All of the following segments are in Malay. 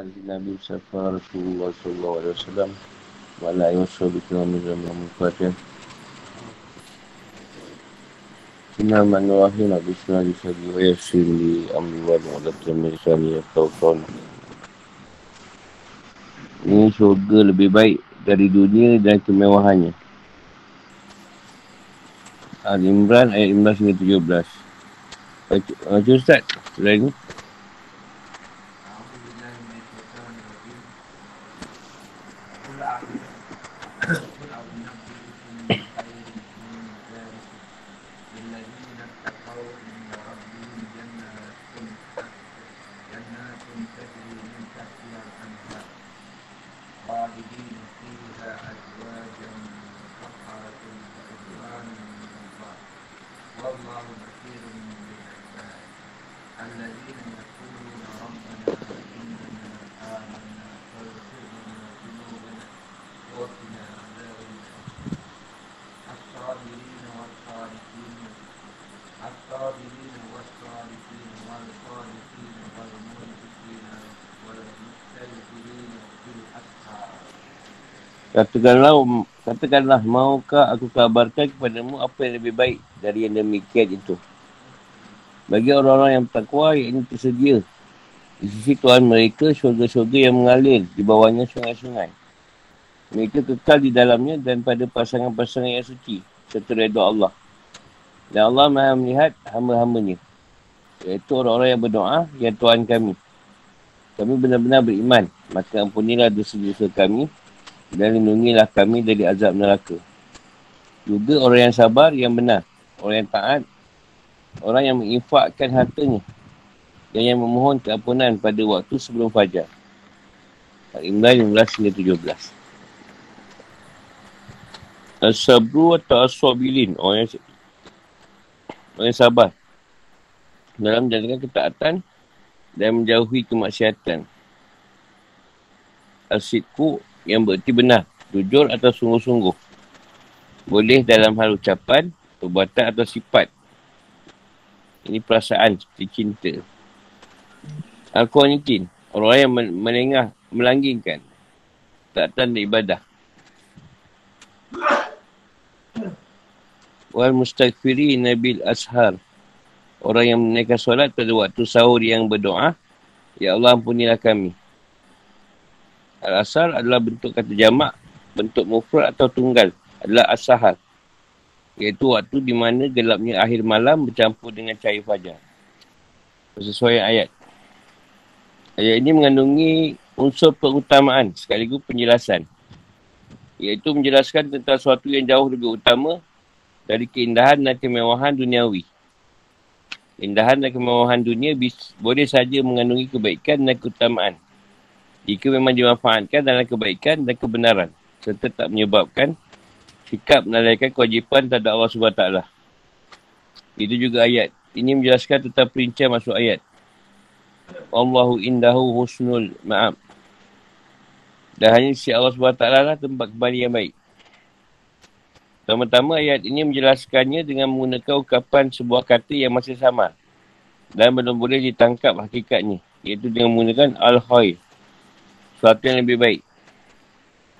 Nabi Rasulullah Sallallahu Alaihi Wasallam wa ala ayhi wa sahbihi wa min Fatihah Inna manu rahim Nabi Sallallahu Alaihi Wasallam wa yasin li amri wa mu'adatul misani ya tawton Ini syurga lebih baik dari dunia dan kemewahannya. Al-Imran ayat 15 hingga 17 Baca Ustaz, surah ini Katakanlah, katakanlah, maukah aku kabarkan kepadamu apa yang lebih baik dari yang demikian itu. Bagi orang-orang yang bertakwa, ini tersedia. Di sisi Tuhan mereka, syurga-syurga yang mengalir di bawahnya sungai-sungai. Mereka kekal di dalamnya dan pada pasangan-pasangan yang suci, serta redha Allah. Dan Allah maha melihat hamba-hambanya. Iaitu orang-orang yang berdoa, Ya Tuhan kami. Kami benar-benar beriman. Maka ampunilah dosa-dosa kami dan lindungilah kami dari azab neraka. Juga orang yang sabar, yang benar. Orang yang taat, orang yang menginfakkan hartanya. Dan yang memohon keampunan pada waktu sebelum fajar. Al-Imran 15 hingga 17. As-sabru atau as-sabilin. Orang yang, orang yang sabar. Dalam menjalankan ketaatan dan menjauhi kemaksiatan. As-sidku yang berarti benar, jujur atau sungguh-sungguh. Boleh dalam hal ucapan, perbuatan atau sifat. Ini perasaan seperti cinta. Al-Qanitin, orang yang menengah, melanggingkan. Tak tanda ibadah. Wal mustaqfiri nabil ashar. Orang yang menaikkan solat pada waktu sahur yang berdoa. Ya Allah ampunilah kami. Al-asal adalah bentuk kata jamak, bentuk mufrad atau tunggal. Adalah asahal. Iaitu waktu di mana gelapnya akhir malam bercampur dengan cahaya fajar. Sesuai ayat. Ayat ini mengandungi unsur perutamaan sekaligus penjelasan. Iaitu menjelaskan tentang sesuatu yang jauh lebih utama dari keindahan dan kemewahan duniawi. Keindahan dan kemewahan dunia boleh saja mengandungi kebaikan dan keutamaan jika memang dimanfaatkan dalam kebaikan dan kebenaran serta tak menyebabkan sikap menalikkan kewajipan terhadap Allah SWT. Itu juga ayat. Ini menjelaskan tentang perincian masuk ayat. Allahu indahu husnul ma'am. Dan hanya si Allah SWT lah tempat kembali yang baik. Pertama-tama ayat ini menjelaskannya dengan menggunakan ukapan sebuah kata yang masih sama. Dan belum boleh ditangkap hakikatnya. Iaitu dengan menggunakan al-hoy sesuatu yang lebih baik.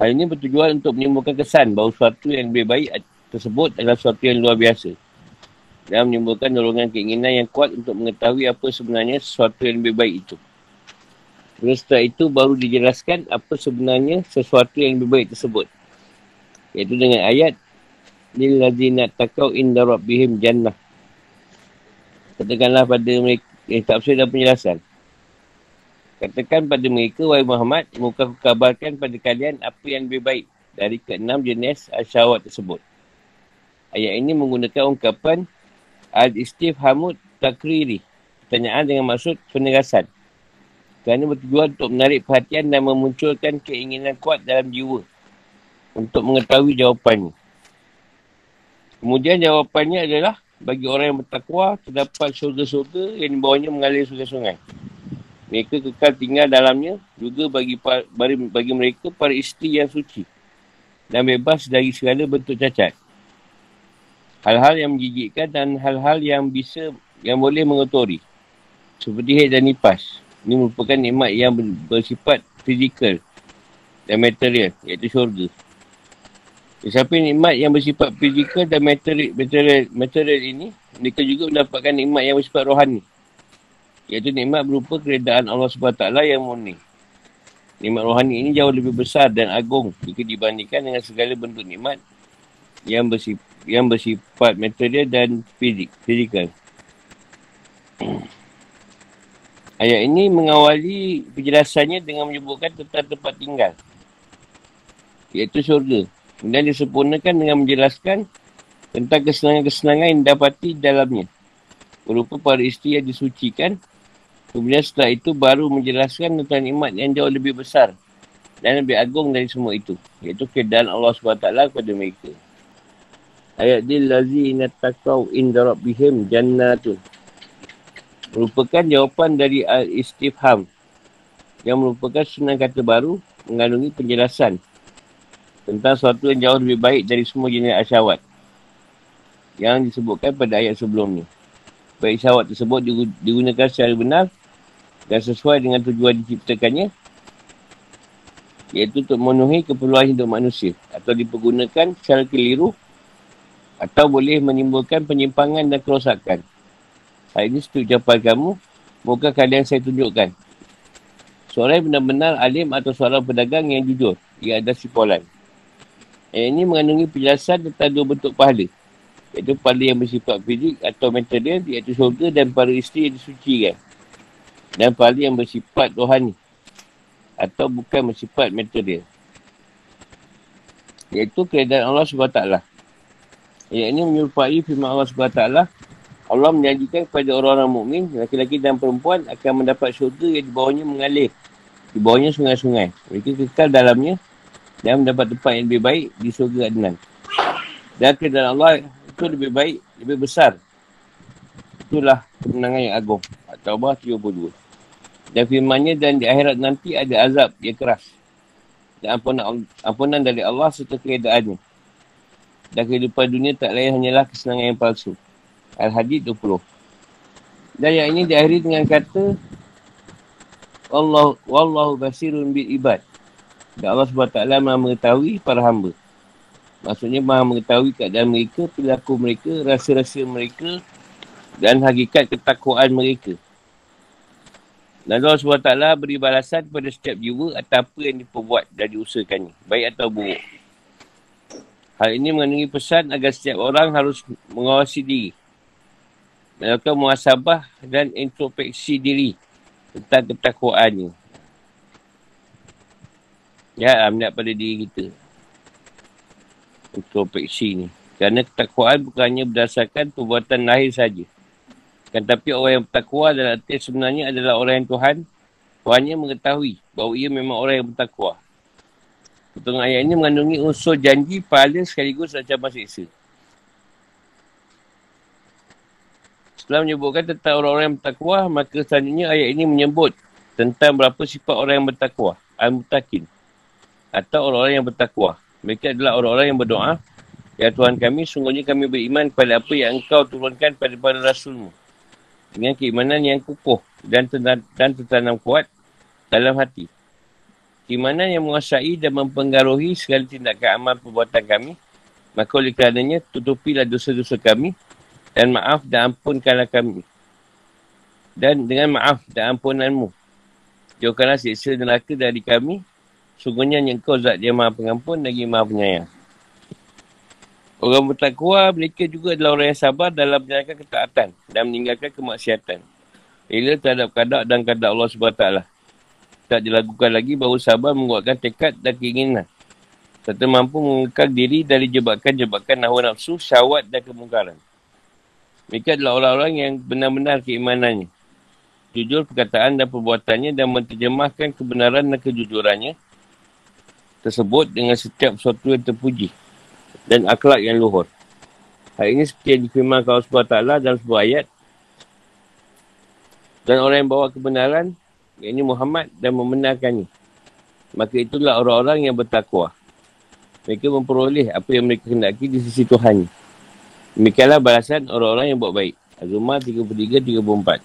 Hal ini bertujuan untuk menimbulkan kesan bahawa sesuatu yang lebih baik tersebut adalah sesuatu yang luar biasa. Dan menimbulkan dorongan keinginan yang kuat untuk mengetahui apa sebenarnya sesuatu yang lebih baik itu. Kemudian setelah itu baru dijelaskan apa sebenarnya sesuatu yang lebih baik tersebut. Iaitu dengan ayat Lillazina takau inda rabbihim jannah. Katakanlah pada mereka, eh, tak dan penjelasan. Katakan pada mereka, wahai Muhammad, muka aku kabarkan pada kalian apa yang lebih baik dari keenam jenis asyawat tersebut. Ayat ini menggunakan ungkapan Al-Istifhamud Takriri. Pertanyaan dengan maksud penegasan. Kerana bertujuan untuk menarik perhatian dan memunculkan keinginan kuat dalam jiwa untuk mengetahui jawapannya. Kemudian jawapannya adalah bagi orang yang bertakwa terdapat surga-surga yang di bawahnya mengalir sungai-sungai mereka kekal tinggal dalamnya juga bagi bagi, bagi mereka para isteri yang suci dan bebas dari segala bentuk cacat. Hal-hal yang menjijikkan dan hal-hal yang bisa yang boleh mengotori seperti haid dan nipas. Ini merupakan nikmat yang bersifat fizikal dan material, iaitu syurga. Siapa nikmat yang bersifat fizikal dan material, material, material ini, mereka juga mendapatkan nikmat yang bersifat rohani. Iaitu nikmat berupa keredaan Allah SWT yang murni. Nikmat rohani ini jauh lebih besar dan agung jika dibandingkan dengan segala bentuk nikmat yang bersifat, yang bersifat material dan fizik, fizikal. Ayat ini mengawali penjelasannya dengan menyebutkan tentang tempat tinggal. Iaitu syurga. Kemudian disempurnakan dengan menjelaskan tentang kesenangan-kesenangan yang dapati dalamnya. Berupa para isteri yang disucikan. Kemudian setelah itu baru menjelaskan tentang nikmat yang jauh lebih besar dan lebih agung dari semua itu. Iaitu keadaan Allah SWT kepada mereka. Ayat dia lazi inatakau indarabbihim jannatun merupakan jawapan dari al-istifham yang merupakan senang kata baru mengandungi penjelasan tentang sesuatu yang jauh lebih baik dari semua jenis asyawat yang disebutkan pada ayat sebelum ni. Baik syawat tersebut digunakan secara benar dan sesuai dengan tujuan diciptakannya iaitu untuk memenuhi keperluan hidup manusia atau dipergunakan secara keliru atau boleh menimbulkan penyimpangan dan kerosakan Hari ini setiap ucapan kamu, moga kalian saya tunjukkan. Seorang yang benar-benar alim atau seorang pedagang yang jujur. Ia ada sipolan. Ayat ini mengandungi penjelasan tentang dua bentuk pahala. Iaitu pahala yang bersifat fizik atau material, iaitu syurga dan para isteri yang disucikan. Dan pahala yang bersifat rohani. Atau bukan bersifat material. Iaitu keadaan Allah SWT. Ayat ini menyerupai firman Allah SWT Allah menjanjikan kepada orang-orang mukmin laki-laki dan perempuan akan mendapat syurga yang di bawahnya mengalir. Di bawahnya sungai-sungai. Mereka kekal dalamnya dan mendapat tempat yang lebih baik di syurga Adnan. Dan keadaan Allah itu lebih baik, lebih besar. Itulah kemenangan yang agung. At-Tawbah 72. Dan firmannya dan di akhirat nanti ada azab yang keras. Dan ampunan, ampunan dari Allah serta keadaannya. Dan kehidupan dunia tak lain hanyalah kesenangan yang palsu. Al-Hadid 20. Dan yang ini diakhiri dengan kata Allah wallahu basirun bil ibad. Dan Allah SWT maha mengetahui para hamba. Maksudnya maha mengetahui keadaan mereka, perilaku mereka, rasa-rasa mereka dan hakikat ketakwaan mereka. Dan Allah SWT beri balasan kepada setiap jiwa atau apa yang diperbuat dan diusahakannya. Baik atau buruk. Hal ini mengandungi pesan agar setiap orang harus mengawasi diri melakukan muasabah dan introspeksi diri tentang ketakwaannya. Ya, melihat pada diri kita. Introspeksi ni. Kerana ketakwaan bukannya berdasarkan perbuatan lahir saja. Kan tapi orang yang bertakwa dalam arti sebenarnya adalah orang yang Tuhan Tuhannya mengetahui bahawa ia memang orang yang bertakwa. Potongan ayat ini mengandungi unsur janji pahala sekaligus ancaman siksa. Setelah menyebutkan tentang orang-orang yang bertakwa, maka selanjutnya ayat ini menyebut tentang berapa sifat orang yang bertakwa. Al-Mutakin. Atau orang-orang yang bertakwa. Mereka adalah orang-orang yang berdoa. Ya Tuhan kami, sungguhnya kami beriman kepada apa yang engkau turunkan pada para rasulmu. Dengan keimanan yang kukuh dan, dan tertanam kuat dalam hati. Keimanan yang menguasai dan mempengaruhi segala tindakan amal perbuatan kami. Maka oleh kerananya, tutupilah dosa-dosa kami dan maaf dan ampunkanlah kami. Dan dengan maaf dan ampunanmu, jauhkanlah siksa neraka dari kami. Sungguhnya yang kau zat dia maha pengampun lagi maha penyayang. Orang bertakwa mereka juga adalah orang yang sabar dalam menjalankan ketaatan dan meninggalkan kemaksiatan. Ia terhadap kadak dan kadak Allah SWT. Tak dilakukan lagi bahawa sabar menguatkan tekad dan keinginan. Serta mampu mengungkap diri dari jebakan-jebakan hawa nafsu, syawat dan kemungkaran. Mereka adalah orang-orang yang benar-benar keimanannya. Jujur perkataan dan perbuatannya dan menterjemahkan kebenaran dan kejujurannya tersebut dengan setiap sesuatu yang terpuji dan akhlak yang luhur. Hal ini seperti yang difirmankan Allah SWT dalam sebuah ayat. Dan orang yang bawa kebenaran, ini Muhammad dan membenarkannya. Maka itulah orang-orang yang bertakwa. Mereka memperoleh apa yang mereka hendaki di sisi Tuhan. Demikianlah balasan orang-orang yang buat baik. Az-Zumar 33-34.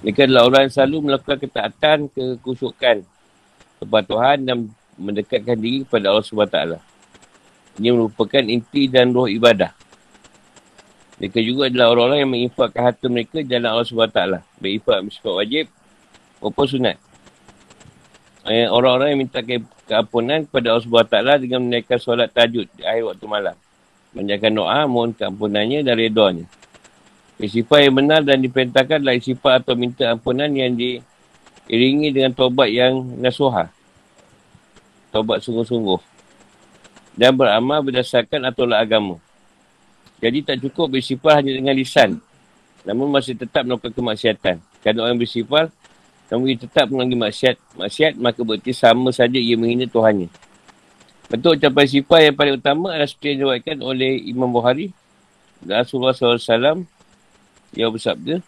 Mereka adalah orang yang selalu melakukan ketaatan, kekusukan kepatuhan dan mendekatkan diri kepada Allah SWT. Ini merupakan inti dan roh ibadah. Mereka juga adalah orang-orang yang menginfakkan harta mereka dalam Allah SWT. Berinfak bersifat wajib maupun sunat. Eh, orang-orang yang minta keampunan kepada Allah SWT dengan menaikkan solat tajud di akhir waktu malam. Menjaga doa, mohon keampunannya dan redanya. Sifat yang benar dan diperintahkan adalah sifat atau minta ampunan yang diiringi dengan tobat yang nasuhah. Tobat sungguh-sungguh. Dan beramal berdasarkan aturan agama. Jadi tak cukup bersifat hanya dengan lisan. Namun masih tetap melakukan kemaksiatan. Kalau orang bersifat, namun ia tetap mengalami maksiat. Maksiat maka berarti sama saja ia menghina Tuhannya. Bentuk ucapan sifat yang paling utama adalah seperti yang diwakilkan oleh Imam Bukhari. Rasulullah SAW dia bersabda,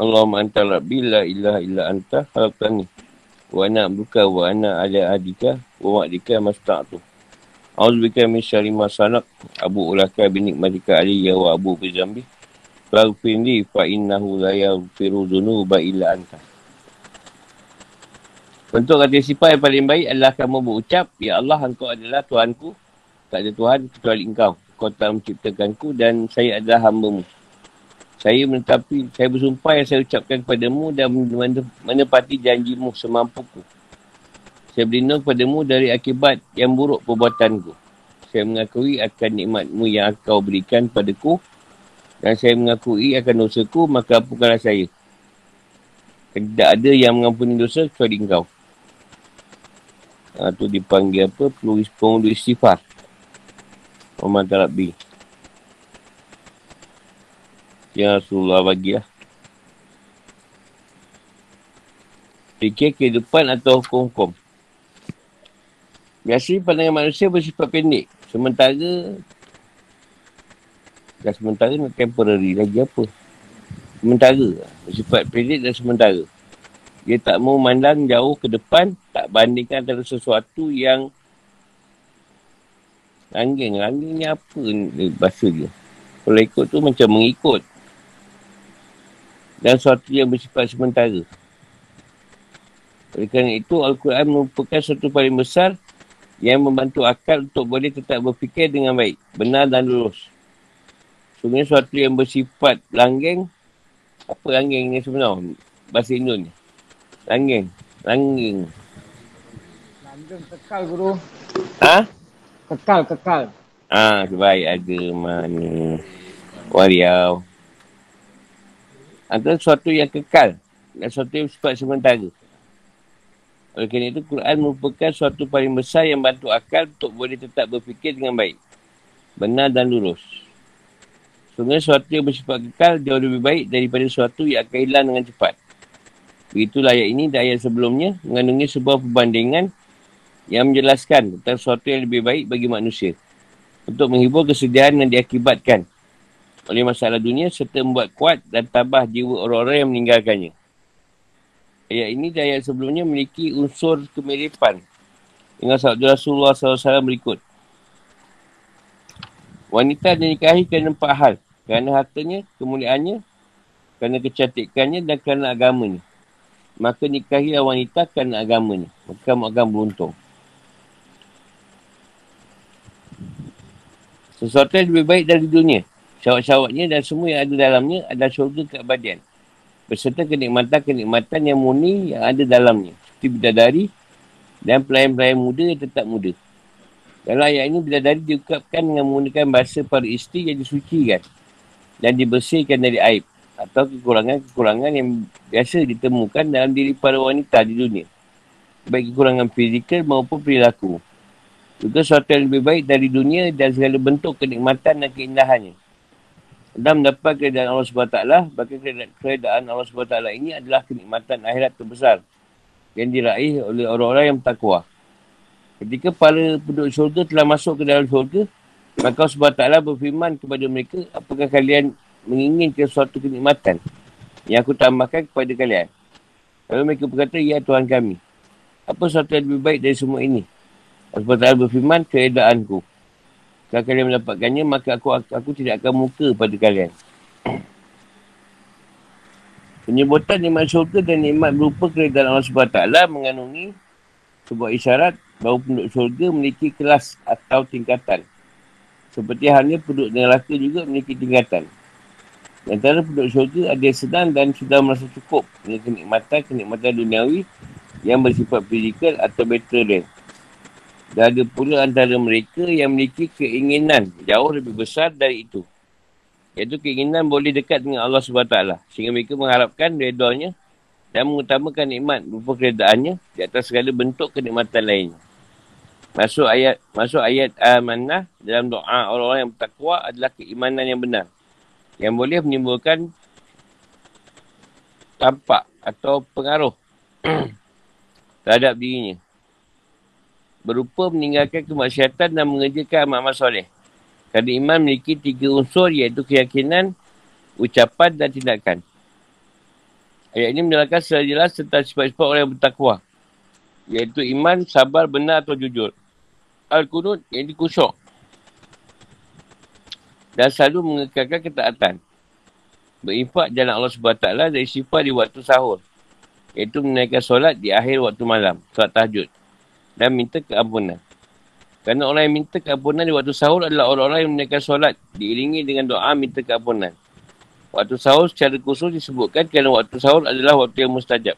Allahumma anta rabbi la ilaha illa anta halaqtani wa ana abduka wa ana ala adika wa wa'dika masta'tu. A'udzubika min syarri ma sanaq abu ulaka bi nikmatika alayya wa abu bi zambi. Faghfirli fa innahu la yaghfiru dhunuba illa anta. Bentuk kata sifat yang paling baik adalah kamu berucap, Ya Allah, engkau adalah Tuhanku. Tak ada Tuhan kecuali engkau kau telah menciptakanku dan saya adalah hambamu. Saya menetapi, saya bersumpah yang saya ucapkan kepadamu dan menepati janjimu semampuku. Saya berlindung kepadamu dari akibat yang buruk perbuatanku. Saya mengakui akan nikmatmu yang kau berikan padaku dan saya mengakui akan dosaku, maka apakanlah saya. Tidak ada yang mengampuni dosa kecuali engkau. Ha, tu dipanggil apa? Perlu istighfar. Muhammad Tarabi. Ya Rasulullah bagi lah. Fikir kehidupan atau hukum-hukum. Biasanya pandangan manusia bersifat pendek. Sementara dan sementara nak temporary lagi apa? Sementara. Bersifat pendek dan sementara. Dia tak mau mandang jauh ke depan, tak bandingkan antara sesuatu yang Langgeng. Langgeng ni apa ni bahasa dia? Kalau ikut tu macam mengikut. Dan sesuatu yang bersifat sementara. Oleh kerana itu, Al-Quran merupakan sesuatu paling besar yang membantu akal untuk boleh tetap berfikir dengan baik, benar dan lurus. Sebenarnya sesuatu yang bersifat langgeng, apa langgeng ni sebenarnya? Bahasa Indon ni. Langgeng. Langgeng. Langgeng kekal, Guru. Ha? Kekal, kekal. Ah, baik ada mana. Wariau. Antara sesuatu yang kekal dan sesuatu yang sifat sementara. Oleh kerana itu, Quran merupakan sesuatu paling besar yang bantu akal untuk boleh tetap berfikir dengan baik. Benar dan lurus. Sebenarnya sesuatu yang bersifat kekal jauh lebih baik daripada sesuatu yang akan hilang dengan cepat. Begitulah ayat ini dan ayat sebelumnya mengandungi sebuah perbandingan yang menjelaskan tentang sesuatu yang lebih baik bagi manusia untuk menghibur kesedihan yang diakibatkan oleh masalah dunia serta membuat kuat dan tabah jiwa orang-orang yang meninggalkannya. Ayat ini dan ayat sebelumnya memiliki unsur kemiripan dengan sabda Rasulullah SAW berikut. Wanita dinikahi kerana empat hal. Kerana hartanya, kemuliaannya, kerana kecantikannya dan kerana agamanya. Maka nikahilah wanita kerana agamanya. Maka kamu akan beruntung. Sesuatu yang lebih baik dari dunia. Syawat-syawatnya dan semua yang ada dalamnya adalah syurga keabadian. Berserta kenikmatan-kenikmatan yang murni yang ada dalamnya. Seperti bidadari dan pelayan-pelayan muda yang tetap muda. Dalam ayat ini, bidadari diukapkan dengan menggunakan bahasa para isteri yang disucikan dan dibersihkan dari aib atau kekurangan-kekurangan yang biasa ditemukan dalam diri para wanita di dunia. Baik kekurangan fizikal maupun perilaku. Juga sesuatu yang lebih baik dari dunia dan segala bentuk kenikmatan dan keindahannya. Dan mendapat keredaan Allah SWT, bahkan keredaan Allah SWT ini adalah kenikmatan akhirat terbesar yang diraih oleh orang-orang yang bertakwa. Ketika para penduduk syurga telah masuk ke dalam syurga, maka Allah SWT berfirman kepada mereka, apakah kalian menginginkan suatu kenikmatan yang aku tambahkan kepada kalian? Lalu mereka berkata, ya Tuhan kami. Apa sesuatu yang lebih baik dari semua ini? Allah berfirman, keedaanku. Kalau kalian mendapatkannya, maka aku, aku, tidak akan muka pada kalian. Penyebutan nikmat syurga dan nikmat berupa keredaan Allah SWT mengandungi sebuah isyarat bahawa penduduk syurga memiliki kelas atau tingkatan. Seperti halnya penduduk neraka juga memiliki tingkatan. Di antara penduduk syurga ada yang sedang dan sudah merasa cukup dengan kenikmatan-kenikmatan duniawi yang bersifat fizikal atau material. Dan ada pula antara mereka yang memiliki keinginan jauh lebih besar dari itu. Iaitu keinginan boleh dekat dengan Allah SWT. Sehingga mereka mengharapkan redanya dan mengutamakan nikmat berupa keredaannya di atas segala bentuk kenikmatan lainnya. Masuk ayat masuk ayat amanah dalam doa orang-orang yang bertakwa adalah keimanan yang benar. Yang boleh menimbulkan tampak atau pengaruh terhadap dirinya. Berupa meninggalkan kemaksiatan dan mengerjakan amal-amal soleh. Kerana iman memiliki tiga unsur iaitu keyakinan, ucapan dan tindakan. Ayat ini menerangkan secara jelas tentang sifat-sifat orang yang bertakwa. Iaitu iman, sabar, benar atau jujur. Al-Qunut yang dikusyuk. Dan selalu mengekalkan ketaatan. Berinfak jalan Allah SWT dari sifat di waktu sahur. Iaitu menaikkan solat di akhir waktu malam. Solat tahajud. Dan minta keampunan. Kerana orang yang minta keampunan di waktu sahur adalah orang-orang yang menaikkan solat diiringi dengan doa minta keampunan. Waktu sahur secara khusus disebutkan kerana waktu sahur adalah waktu yang mustajab.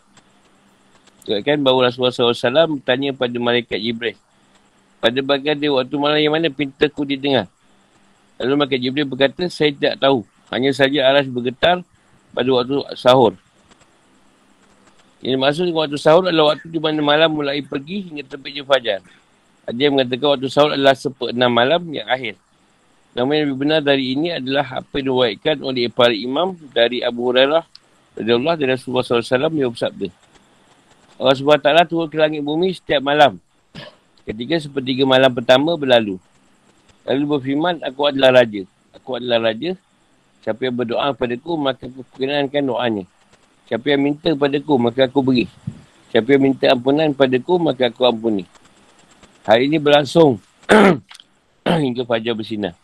Kan bahawa Rasulullah SAW bertanya pada malaikat Jibril. Pada bagian dia waktu malam yang mana pintaku didengar. Lalu malaikat Jibril berkata, saya tidak tahu. Hanya saja aras bergetar pada waktu sahur. Yang maksud dengan waktu sahur adalah waktu di mana malam mulai pergi hingga terbitnya fajar. Ada yang mengatakan waktu sahur adalah seperenam malam yang akhir. Nama yang lebih benar dari ini adalah apa yang diwaikan oleh para imam dari Abu Hurairah Allah dan Rasulullah SAW yang bersabda. Allah SWT turun ke langit bumi setiap malam. Ketika sepertiga malam pertama berlalu. Lalu berfirman, aku adalah raja. Aku adalah raja. Siapa yang berdoa kepadaku, maka aku kenankan doanya. Siapa yang minta kepadaku, maka aku beri. Siapa yang minta ampunan kepadaku, maka aku ampuni. Hari ini berlangsung hingga fajar bersinar.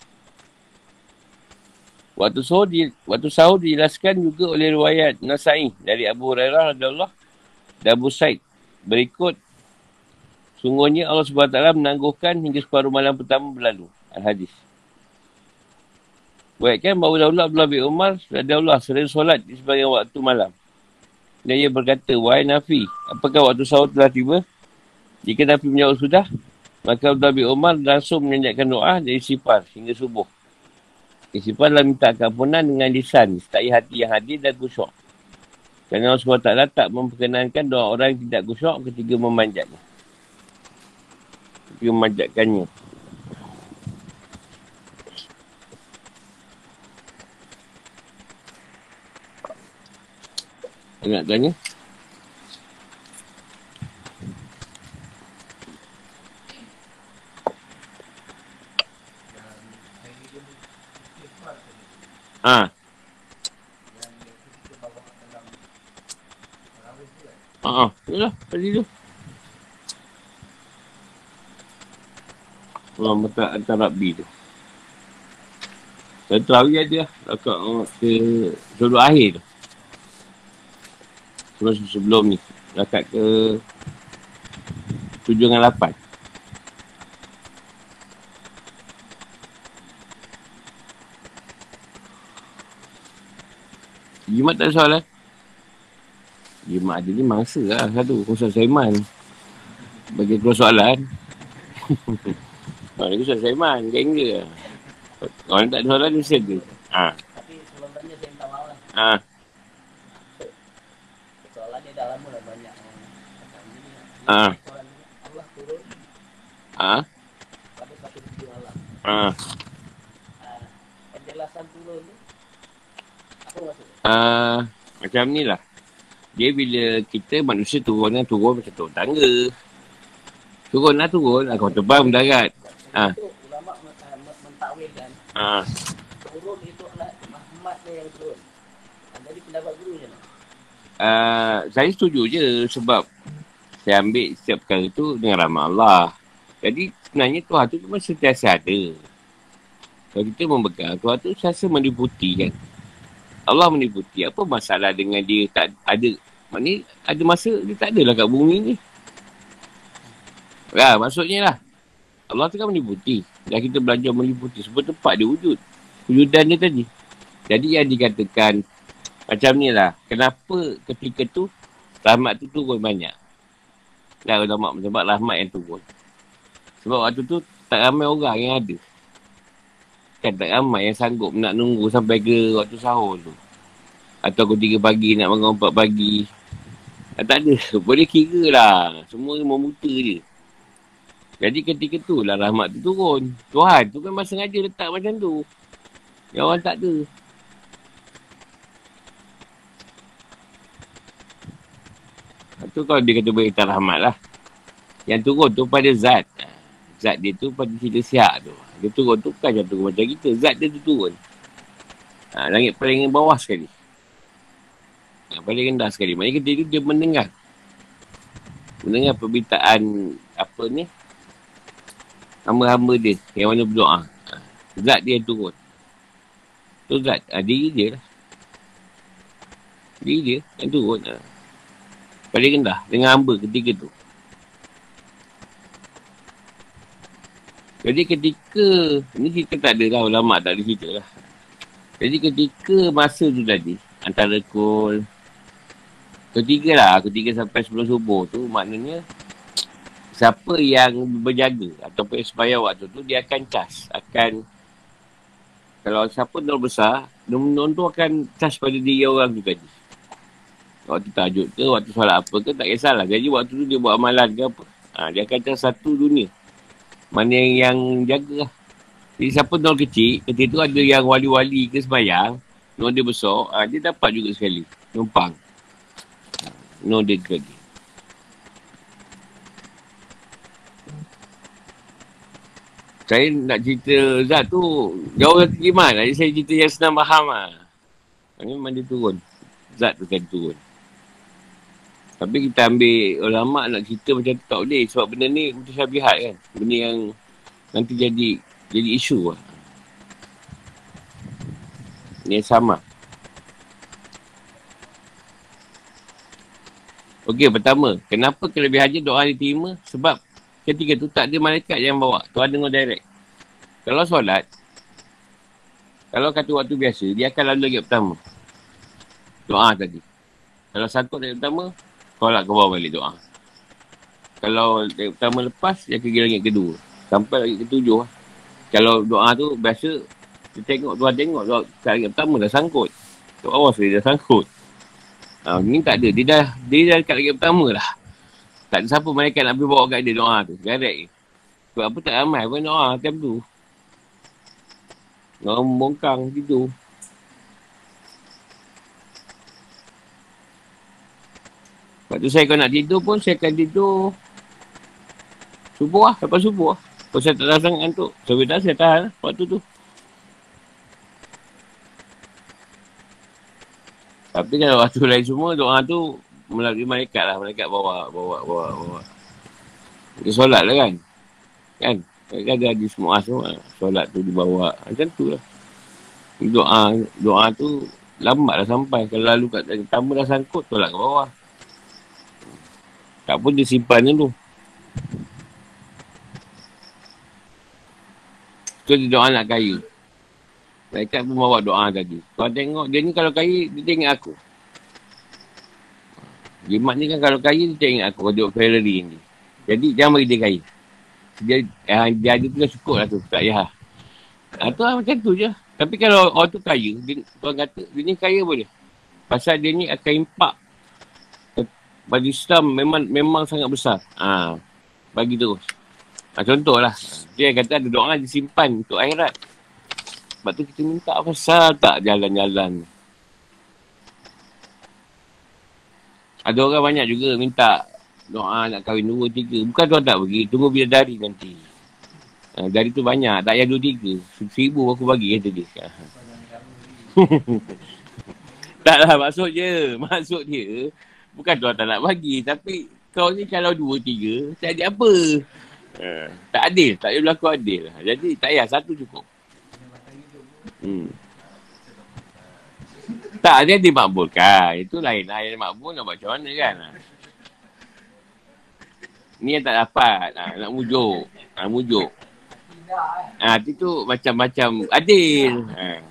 Waktu sahur, di, waktu sahur dijelaskan juga oleh riwayat Nasai dari Abu Hurairah radhiyallahu dan Abu Said. Berikut sungguhnya Allah SWT menangguhkan hingga separuh malam pertama berlalu. Al-Hadis. Buatkan bahawa dahulu Abdullah bin Umar radhiyallahu sering solat di sebagian waktu malam. Dan ia berkata, Wahai Nafi, apakah waktu sahur telah tiba? Jika Nabi menjawab sudah, maka Abdullah bin Umar langsung menyanjatkan doa dari sifar hingga subuh. Sifar adalah minta keampunan dengan lisan, setai hati yang hadir dan kusyuk. Kerana Allah SWT tak memperkenankan doa orang yang tidak kusyuk ketika memanjatnya. Ketika memanjatkannya. Nak tanya? Ha. Ha, ha. Tadi tu. Orang betul antara B tu. Saya ya dia. Dekat oh, ke sebelum akhir tu. Sebelum, sebelum ni. Dekat ke tujuh dengan lapan. Jimat tak ada soalan. Jimat ada ni mangsa lah satu. Khusus Saiman. Bagi keluar soalan. Ini khusus Saiman. Geng dia. Orang tak ada soalan, dia mesti Ha. Tapi sebelum tanya saya minta maaf lah. Ha. Soalan dia dah lama lah banyak. Tu. Apa maksud? Uh, macam ni lah. Dia bila kita manusia turun kan turun macam turun tangga. Turun lah turun lah. Kau terbang mendarat. Je lah. Uh, saya setuju je sebab saya ambil setiap perkara tu dengan ramah Allah. Jadi sebenarnya Tuhan tu cuma sentiasa ada. Kalau kita membekal, Tuhan tu sentiasa meliputi kan. Allah meliputi. Apa masalah dengan dia tak ada. Maknanya ada masa dia tak adalah kat bumi ni. Ya, maksudnya lah. Allah tu kan meliputi. Dan kita belajar meliputi. Sebab tempat dia wujud. Wujudan dia tadi. Jadi yang dikatakan macam ni lah. Kenapa ketika tu rahmat tu turun banyak. Dan ulama sebab rahmat yang turun. Sebab waktu tu tak ramai orang yang ada. Kan tak ramai yang sanggup nak nunggu sampai ke waktu sahur tu. Atau pukul tiga pagi nak bangun empat pagi. Ah, tak ada. Boleh kira lah. Semua memuta je. Jadi ketika tu lah rahmat tu turun. Tuhan tu memang sengaja letak macam tu. Yang orang tak ada. Itu kalau dia kata berita rahmat lah. Yang turun tu pada zat. Zat dia tu pada cerita siap tu. Dia turun tu kan macam turun macam kita. Zat dia tu turun. Ha, langit paling bawah sekali. Yang paling rendah sekali. Maksudnya ketika tu dia mendengar. Mendengar perbitaan apa ni. Hamba-hamba dia. Yang mana berdoa. Ha, zat dia turun. Tu zat. Ha, diri dia lah. Diri dia yang turun. Ha. Paling rendah dengan hamba ketika tu. Jadi ketika, ni kita tak ada lah ulama tak ada cerita lah. Jadi ketika masa tu tadi, antara kul ketiga lah, ketiga sampai sebelum subuh tu, maknanya siapa yang berjaga ataupun supaya waktu tu, dia akan cas. Akan, kalau siapa nol besar, nol tu akan cas pada diri orang tu tadi. Waktu tajuk ke, waktu solat apa ke, tak kisahlah. Jadi waktu tu dia buat amalan ke apa. Ha, dia akan cari satu dunia. Mana yang, yang jaga lah. Jadi siapa nol kecil, ketika tu ada yang wali-wali ke sembayang, nol dia besar, ha, dia dapat juga sekali. Numpang. Nol dia lagi. Saya nak cerita Zat tu, jauh dari iman. Jadi saya cerita yang senang faham lah. Ini dia turun. Zat tu kan turun. Tapi kita ambil ulama nak cerita macam tu tak boleh. Sebab benda ni macam syabihat kan. Benda yang nanti jadi jadi isu lah. Ni sama. Okey, pertama. Kenapa kelebihannya doa diterima? Sebab ketika tu tak ada malaikat yang bawa. Tuhan dengar direct. Kalau solat, kalau kata waktu biasa, dia akan lalu lagi pertama. Doa tadi. Kalau sangkut dari pertama, Tolak ke bawah balik doa. Kalau yang pertama lepas, yang ke langit kedua. Sampai lagi ketujuh. Kalau doa tu biasa, dia tengok, Tuhan tengok. Doa kat langit pertama dah sangkut. Tok awas dia dah sangkut. Ha, ni tak ada. Dia dah, dia dah kat langit pertama lah. Tak ada siapa mereka nak pergi bawa kat dia doa tu. Garek je. Sebab apa tak ramai pun doa macam tu. Orang bongkang gitu. Lepas tu saya kalau nak tidur pun, saya akan tidur subuh lah, lepas subuh lah. Kalau saya tak tahan sangat ngantuk, saya tak saya tahan lah waktu tu. Tapi kalau waktu lain semua, doa tu melalui malaikat lah. Malaikat bawa, bawa, bawa, bawa. Dia solat lah kan. Kan? Kan ada hadis semua semua. Solat tu dibawa. Macam tu lah. Doa, doa tu lambat lah sampai. Kalau lalu kat tamu dah sangkut, tolak ke bawah. Tak pun dia simpan dulu. Tu dia doa nak kaya. Mereka pun bawa doa tadi. Kau tengok, dia ni kalau kaya, dia tengok aku. Jimat ni kan kalau kaya, dia tengok aku. Kau tengok Ferrari ni. Jadi, jangan bagi dia kaya. Dia, eh, dia ada tu dah cukup lah tu. Tak payah. Ha, tu lah macam tu je. Tapi kalau orang tu kaya, dia, tuan kata, dia ni kaya boleh. Pasal dia ni akan impak bagi Islam memang memang sangat besar. Ha, bagi terus. Ha, contohlah. Dia kata ada doa disimpan untuk akhirat. Sebab tu kita minta pasal tak jalan-jalan. Ada orang banyak juga minta doa nak kahwin dua, tiga. Bukan tuan tak bagi. Tunggu bila dari nanti. Ha, dari tu banyak. Tak payah dua, tiga. Seribu aku bagi kata dia. Taklah maksud je. Maksud dia. Bukan tuan tak nak bagi. Tapi kau ni kalau dua, tiga, tak ada apa. Uh, tak adil. Tak boleh berlaku adil. Jadi tak payah. Satu cukup. Hmm. Tak, dia dimakbulkan. Itu lain lah. Yang makbul nak buat macam mana kan? Ni yang tak dapat. Ha, nak mujuk. Ha, mujuk. Ha, itu macam-macam adil. Ha.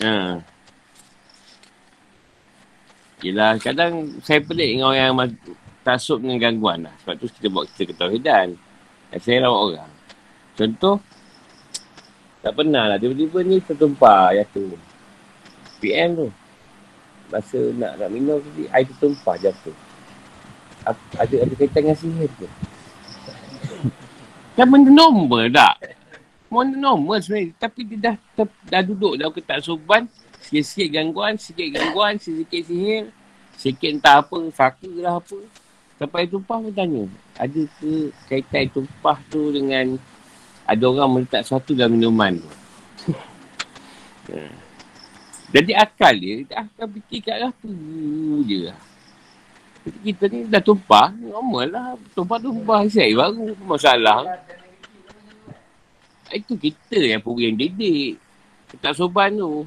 Ha. Yelah, kadang saya pelik dengan orang yang tasuk dengan gangguan lah. Sebab tu kita buat kita ketahuidan. Dan saya rawat orang. Contoh, tak pernah lah. Tiba-tiba ni tertumpah ayat tu. PM tu. Masa nak nak minum tadi, air tertumpah jatuh. Ada ada kaitan dengan sihir tu. Kan benda normal tak? Benda normal sebenarnya. Tapi dia dah, dah, dah duduk dah ketak suban. Sikit-sikit gangguan, sikit gangguan, sikit sihir. Sikit entah apa, saka lah apa. Sampai tumpah pun tanya. Ada ke kaitan tumpah tu dengan ada orang meletak sesuatu dalam minuman tu. Jadi akal dia, dia akan fikir kat lah tu je lah. Kita ni dah tumpah, normal lah. Tumpah-tumpah, saya baru masalah. Itu kita yang pun yang didik. Tak soban tu.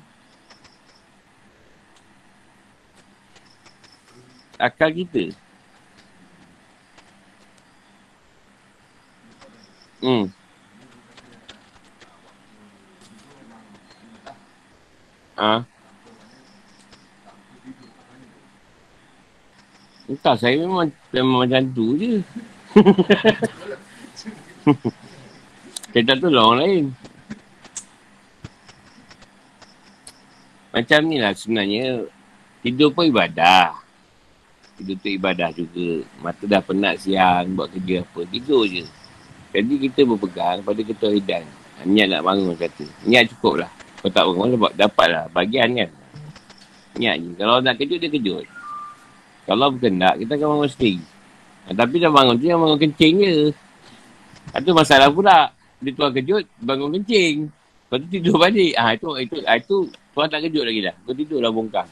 Akal kita. Hmm. Ha? Entah, saya memang, memang macam tu je. saya tak tahu lah orang lain. Macam ni lah sebenarnya, tidur pun ibadah. Tidur tu ibadah juga. Mata dah penat siang, buat kerja apa, tidur je. Jadi kita berpegang pada ketahidan. Niat nak bangun kata. Niat cukup lah. Kau tak bangun sebab dapat lah. Bagian kan. Niat je. Kalau nak kejut, dia kejut. Kalau bukan nak, kita akan bangun sendiri. Ha, tapi dah bangun tu, yang bangun kencing je. Itu ha, masalah pula. Dia tuan kejut, bangun kencing. Lepas tu tidur balik. Ah ha, itu, itu, ha, itu, tuan tak kejut lagi dah. Kau tidur lah bongkar.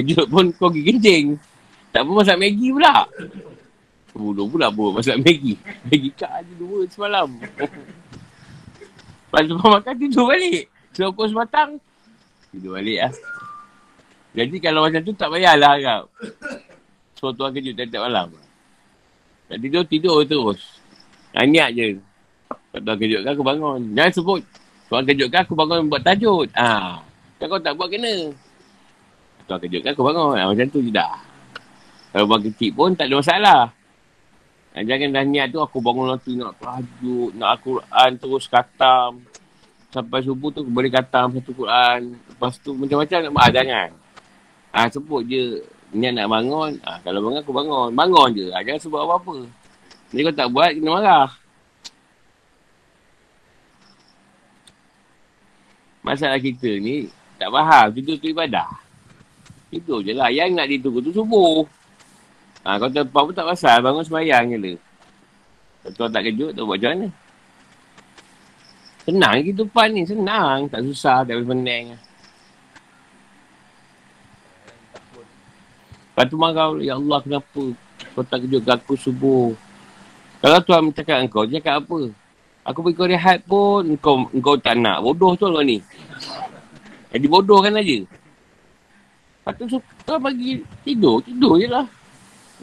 Kejut pun kau pergi kencing. Tak pun masak Maggi pula. Bodoh pula buat masak Maggi. Maggi kak ada dua semalam. Lepas tu makan tidur balik. Selokok sematang. Tidur balik lah. Jadi kalau macam tu tak payahlah harap. So tuan kejut tiap-tiap malam. Tak tidur, tidur terus. Niat je. Tuan kejutkan aku bangun. Jangan sebut. Tuan kejutkan aku bangun buat tajuk. Ah, Kan kau tak buat kena. Tuan kejutkan aku bangun. Ha, macam tu je dah. Kalau buat kecil pun tak ada masalah. Jangan dah niat tu aku bangun nanti nak tajuk, nak Al-Quran terus katam. Sampai subuh tu boleh katam satu Quran. Lepas tu macam-macam nak ah, jangan. Ah sebut je niat nak bangun. Ah kalau bangun aku bangun. Bangun je. Ah, jangan sebut apa-apa. Ni kau tak buat kena marah. Masalah kita ni tak faham. Tidur tu ibadah. Tidur je lah. Yang nak ditunggu tu subuh. Ha, kalau terlepas pun tak pasal. Bangun semayang je lah. Kalau tak kejut, tak buat macam mana? Senang kehidupan ni. Senang. Tak susah. Tak boleh pening. Lepas tu marah. Ya Allah, kenapa? Kau tak kejut aku subuh. Kalau Tuhan cakap engkau, dia cakap apa? Aku pergi kau rehat pun, engkau, engkau tak nak. Bodoh tu lah ni. Jadi bodoh kan aja. Lepas tu, kau bagi tidur. Tidur je lah.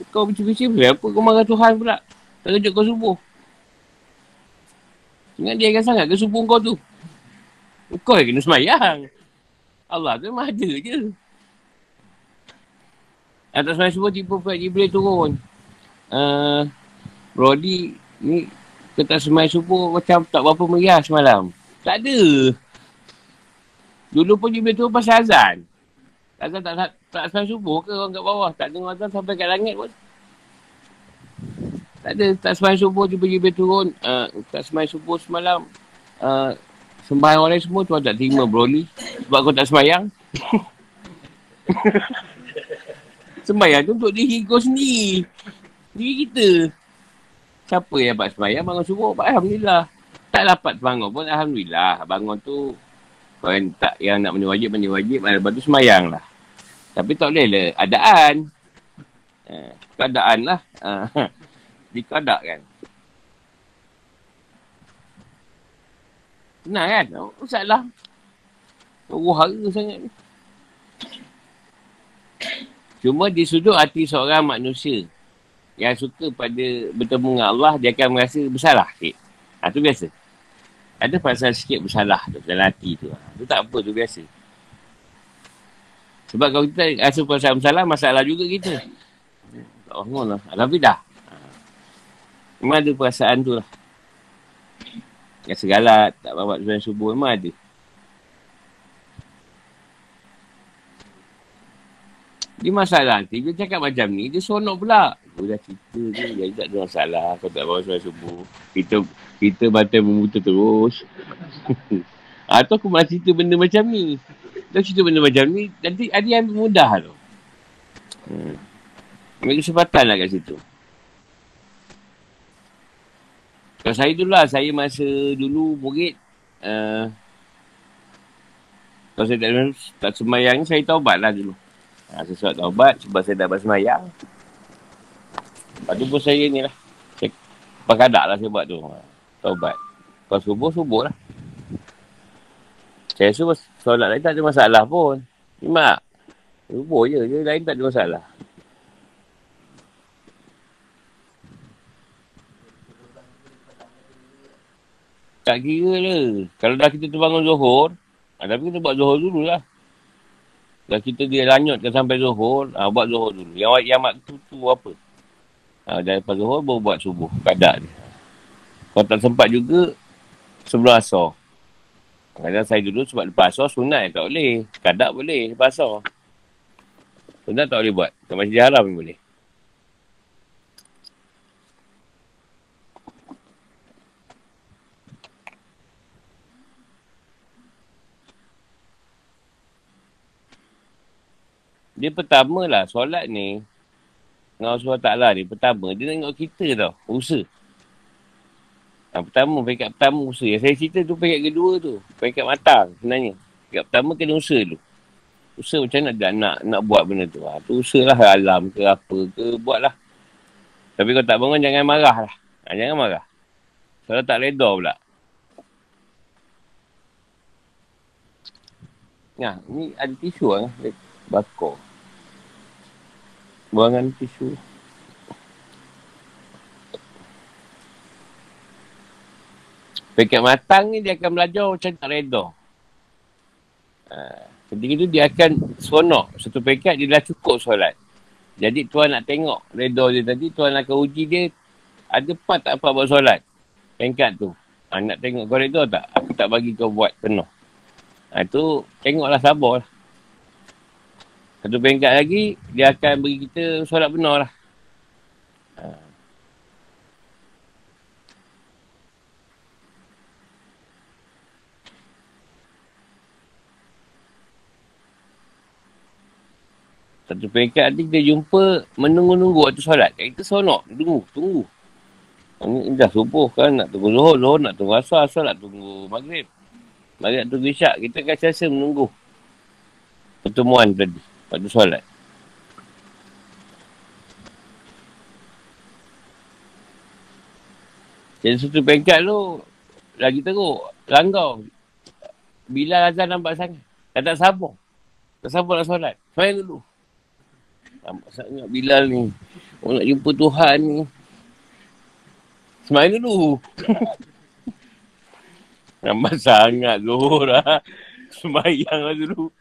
Kau bising-bising pula. Apa kau marah Tuhan pula? Tak kejut kau subuh. Ingat dia akan sangat ke subuh kau tu? Kau yang kena semayang. Allah tu memang ada je. Atas semayang subuh tiba pula Jibril turun. Uh, Brody ni kita semayang subuh macam tak berapa meriah semalam. Tak ada. Dulu pun Jibril turun pasal azan. Azan tak, tak, tak sampai subuh ke orang kat bawah? Tak dengar azan sampai kat langit pun. Tak ada. Tak sampai subuh tiba-tiba turun. Uh, tak sampai subuh semalam. Uh, sembahyang orang semua tu tak terima Broly. Sebab kau tak sembahyang. sembahyang tu untuk diri kau sendiri. Diri kita. Siapa yang dapat sembahyang bangun subuh? Alhamdulillah. Tak dapat bangun pun Alhamdulillah. Bangun tu kau yang tak yang nak mandi wajib, mandi wajib. Lepas tu semayang lah. Tapi tak boleh lah. Adaan. Uh, keadaan lah. Uh, dikadak kan. Senang kan? Masalah. Wahara sangat ni. Cuma di sudut hati seorang manusia yang suka pada bertemu dengan Allah, dia akan merasa bersalah sikit. Ha, tu biasa. Ada perasaan sikit bersalah tu dalam hati tu. Ha, tu tak apa, tu biasa. Sebab kalau kita rasa perasaan bersalah, masalah juga kita. Tak bangun lah. Tapi dah. Ha. Memang ada perasaan tu lah. Yang segalat, tak bawa subuh, memang ada. Dia masalah nanti, dia cakap macam ni, dia sonok pula. Aku dah cerita je, jadi tak ada masalah. Kau tak bawa suara subuh. Kita kita batal memuta terus. Atau aku malah cerita benda macam ni. Dah cerita benda macam ni, nanti ada yang mudah tu. Hmm. Ambil kesempatan lah kat situ. Kalau saya dulu lah, saya masa dulu murid, uh, kalau saya tak, tak semayang, saya taubat lah dulu. Ha, saya surat taubat sebab saya dah bersemayang. Lepas tu pun saya ni lah. Saya lah saya buat tu. Taubat. Kalau subuh, subuh lah. Saya rasa solat lain tak ada masalah pun. Mak. Subuh je. Dia lain tak ada masalah. Tak kira lah. Kalau dah kita terbangun Zohor, ha, tapi kita buat Zohor dulu lah. Kalau kita dia lanyutkan sampai Zuhur, ha, buat Zuhur dulu. Yang, yang waktu tu apa? Ha, daripada Zuhur baru buat subuh. Kadang dia. Kalau tak sempat juga, sebelum asar. Kadang saya dulu sebab lepas asar, sunat tak boleh. Kadang boleh lepas asar. Sunat tak boleh buat. Tak masih haram boleh. Dia pertama lah solat ni. Dengan Allah Ta'ala ni. Pertama dia tengok kita tau. Usaha. Ha, pertama peringkat pertama usaha. Yang saya cerita tu peringkat kedua tu. Peringkat matang sebenarnya. Peringkat pertama kena usaha dulu. Usaha macam nak, nak, nak buat benda tu. Ha, tu usaha lah alam ke apa ke. Buat lah. Tapi kalau tak bangun jangan marah lah. Ha, jangan marah. Soalnya tak reda pula. Nah, ni ada tisu lah. Bakar buangan tisu. Pekat matang ni dia akan belajar macam tak reda. Ha, ketika tu dia akan seronok. Satu pekat dia dah cukup solat. Jadi tuan nak tengok reda dia tadi. Tuan akan uji dia ada part tak apa buat solat. Pekat tu. Ha, nak tengok kau reda tak? Aku tak bagi kau buat penuh. Ha, tu tengoklah sabar lah. Satu peringkat lagi, dia akan bagi kita solat benar lah. Ha. Satu peringkat nanti kita jumpa menunggu-nunggu waktu solat. Kita sonok, tunggu, tunggu. Ini dah subuh kan, nak tunggu zuhur, zuhur nak tunggu asal, asal nak tunggu maghrib. Maghrib tunggu isyak, kita akan sesa menunggu pertemuan tadi pada solat. Jadi satu bengkat tu, lagi teruk, langgau. Bila azan nampak sangat, dah tak sabar. Tak sabar nak solat. Semayang dulu. Nampak sangat Bilal ni. Orang nak jumpa Tuhan ni. Semayang dulu. Nampak sangat Zuhur lah. Semayang lah dulu.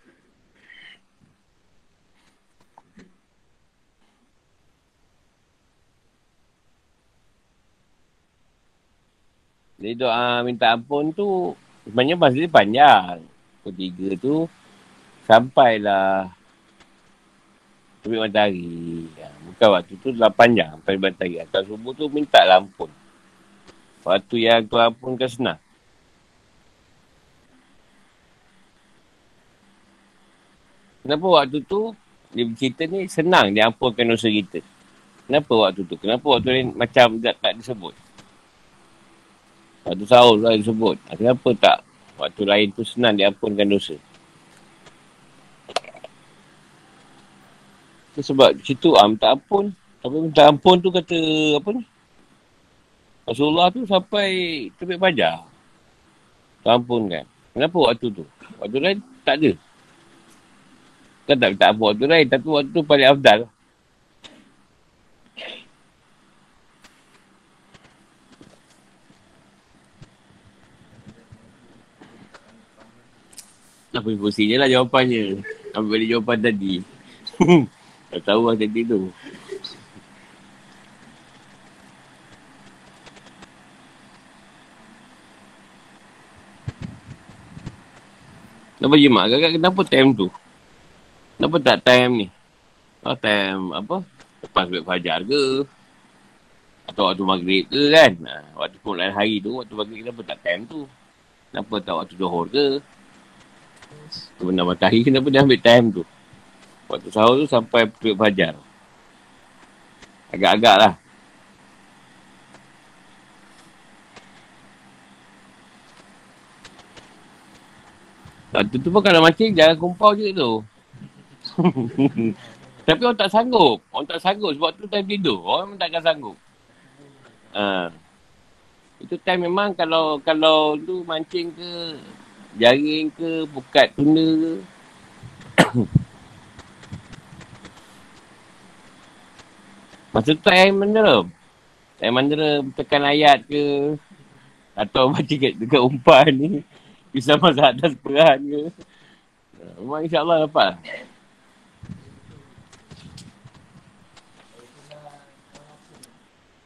Jadi doa minta ampun tu sebenarnya masa dia panjang. Ketiga tu sampailah terbit matahari. Ya, bukan waktu tu dah panjang sampai matahari. Atas subuh tu minta lah ampun. Waktu yang tu ampun kan senang. Kenapa waktu tu dia bercerita ni senang dia ampunkan dosa kita. Kenapa waktu tu? Kenapa waktu ni macam tak, tak disebut? Waktu sahur lah disebut. Ah, kenapa tak? Waktu lain tu senang diampunkan dosa. Itu sebab situ ah, minta ampun. Tapi minta ampun tu kata apa ni? Rasulullah tu sampai terbit pajar. Ampunkan. Kenapa waktu tu? Waktu lain tak ada. Kan tak tak apa waktu lain. Tapi waktu tu paling afdal. Apa pusing je lah jawapannya. Ambil balik jawapan tadi. tak tahu lah tadi tu. Kenapa jimat agak kenapa time tu? Kenapa tak time ni? Oh, time apa? Lepas duit fajar ke? Atau waktu maghrib ke kan? Ha, waktu puluhan hari tu, waktu maghrib kenapa tak time tu? Kenapa tak waktu johor ke? Kebenar matahari kenapa dia ambil time tu? Waktu sahur tu sampai duit fajar. Agak-agak lah. Waktu tu pun kalau mancing jangan kumpau je tu. Tapi orang tak sanggup. Orang tak sanggup sebab tu time tidur. Orang memang takkan sanggup. Ha. Itu time memang kalau kalau tu mancing ke jaring ke bukat tuna ke. Masa tu time mandera. Time mandera tekan ayat ke. Atau baca dekat, dekat umpan ni. Bisa masa atas peran ke. Memang insyaAllah dapat.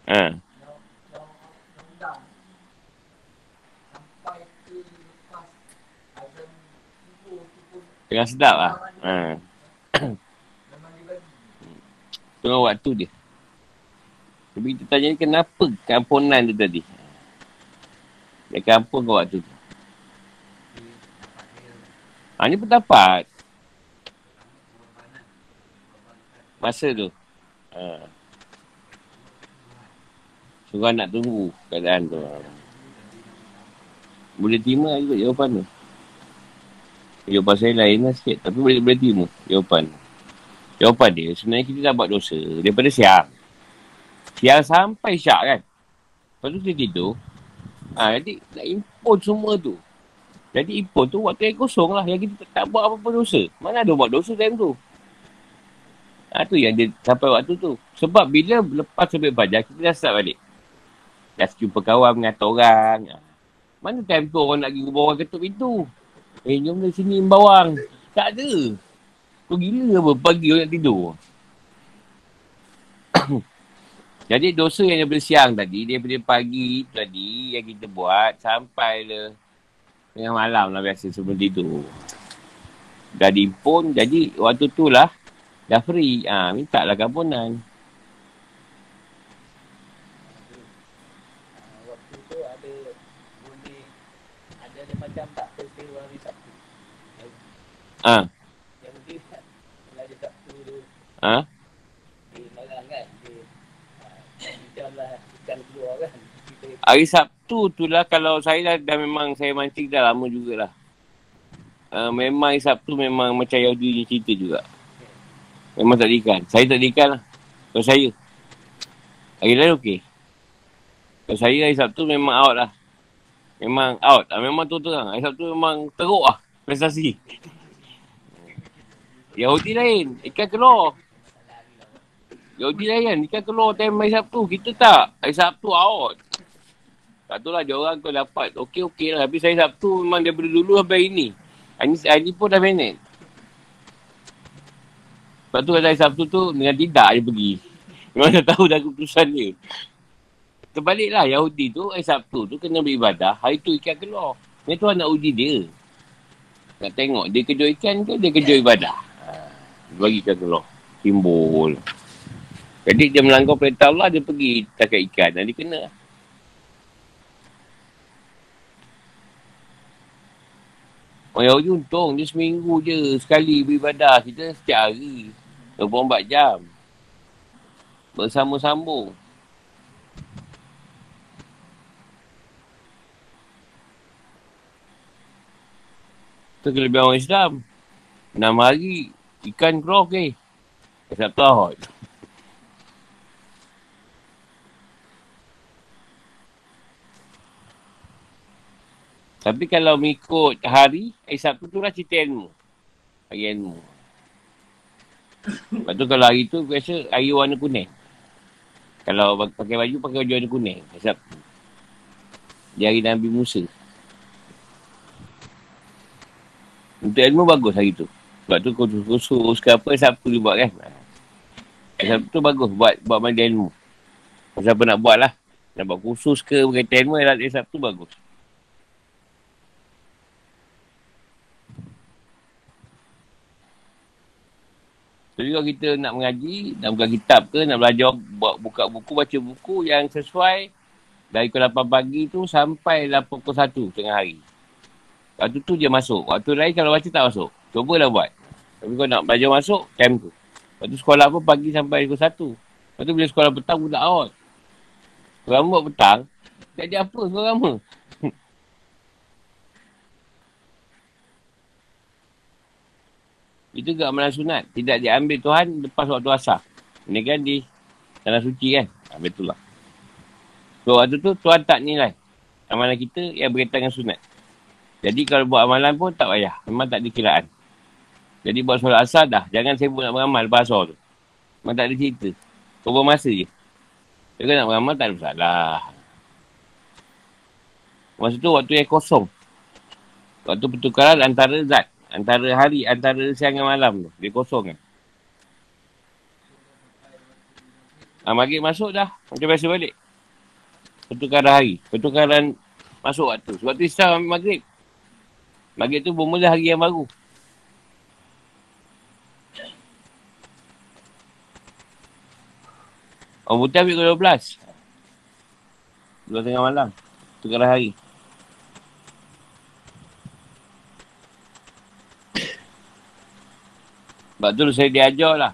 Ha. Tengah sedap lah. Ha. Tengok waktu dia. Tapi kita tanya kenapa kampunan tu tadi? Dia kampung ke waktu tu? Ha, ni pendapat. Masa tu. Ha. Suruh nak tunggu keadaan tu. Boleh terima juga jawapan tu. Jawapan saya lain lah sikit. Tapi boleh, boleh terima jawapan. Jawapan dia sebenarnya kita dah buat dosa daripada siang. Siang sampai syak kan. Lepas tu dia tidur. Ha, jadi nak import semua tu. Jadi import tu waktu yang kosong lah. Yang kita tak, buat apa-apa dosa. Mana ada buat dosa time tu. Ha, tu yang dia sampai waktu tu. Sebab bila lepas sampai bajar, kita dah start balik. Dah jumpa kawan, mengata orang. Ha. Mana time tu orang nak pergi rumah orang ketuk pintu. Eh, jom dari sini bawang. Tak ada. Kau gila apa pagi orang tidur. Jadi dosa yang daripada siang tadi, daripada pagi tadi yang kita buat sampai le tengah malam lah biasa sebelum tidur. Dah diimpun, jadi waktu tu lah dah free. Ha, minta lah kampunan. Ah. Ha? Hari Sabtu tu lah kalau saya dah, dah memang saya mancing dah lama jugalah. Uh, memang hari Sabtu memang macam Yahudi ni cerita juga. Memang tak ikan. Saya tak ikan lah. Kalau saya. Hari lain okey. Kalau saya hari Sabtu memang out lah. Memang out. Ah, memang tu terang. Hari Sabtu memang teruk lah. Prestasi. Yahudi lain. Ikan keluar. Yahudi lain kan. Ikan keluar time hari Sabtu. Kita tak. Hari Sabtu out. Tak tahu lah dia orang kau dapat. Okey-okey lah. Tapi saya Sabtu memang daripada dulu sampai ini. Hari, hari ni pun dah manage. Sebab tu hari Sabtu tu dengan tidak dia pergi. Memang dah tahu dah keputusan dia. Terbaliklah Yahudi tu hari Sabtu tu kena beribadah. Hari tu ikan keluar. Ni tu nak uji dia. Nak tengok dia kejut ikan ke dia kejut ibadah. Ha, bagi ikan keluar. Simbol. Jadi dia melanggar perintah Allah dia pergi takat ikan. Dan dia kena. Orang Yahudi untung dia seminggu je sekali beribadah. Kita setiap hari. 24 jam. Bersama-sambung. Itu kelebihan orang Islam. 6 hari ikan keluar ke. Sabtu Ahad. Tapi kalau mengikut hari, hari Sabtu tu lah cerita ilmu. Hari ilmu. Lepas tu kalau hari tu, biasa hari warna kuning. Kalau pakai baju, pakai baju warna kuning. Hari Sabtu. Di hari Nabi Musa. Untuk ilmu bagus hari tu. Sebab tu kursus-kursus ke apa, Sabtu dia buat kan. Sabtu bagus buat buat mandi ilmu. Siapa nak buat lah. Nak buat kursus ke berkaitan ilmu, hari Sabtu bagus. Jadi kalau kita nak mengaji, nak buka kitab ke, nak belajar, buat buka buku, baca buku yang sesuai dari pukul 8 pagi tu sampai 8 pukul 1 tengah hari. Waktu tu je masuk. Waktu lain kalau baca tak masuk. Cubalah buat. Tapi kalau nak belajar masuk, time tu. Waktu sekolah pun pagi sampai pukul 1. Lepas tu bila sekolah petang, budak awal. Sekolah buat petang, tak ada apa sekolah lama. Itu juga amalan sunat. Tidak diambil Tuhan lepas waktu asar. Ini kan di tanah suci kan. Ha, betul lah. So waktu tu Tuhan tak nilai. Amalan kita yang berkaitan dengan sunat. Jadi kalau buat amalan pun tak payah. Memang tak ada kiraan. Jadi buat solat asar dah. Jangan sibuk nak beramal lepas asar tu. Memang tak ada cerita. Kau masa je. Kalau nak beramal tak ada masalah. Masa tu waktu yang kosong. Waktu pertukaran antara zat. Antara hari, antara siang dan malam tu. Dia kosong kan. Ha, maghrib masuk dah. Macam biasa balik. Pertukaran hari. Pertukaran masuk waktu. Sebab tu ambil maghrib. Maghrib tu bermula hari yang baru. Orang putih ambil ke 12. Dua tengah malam. Pertukaran hari. Sebab tu saya diajar lah.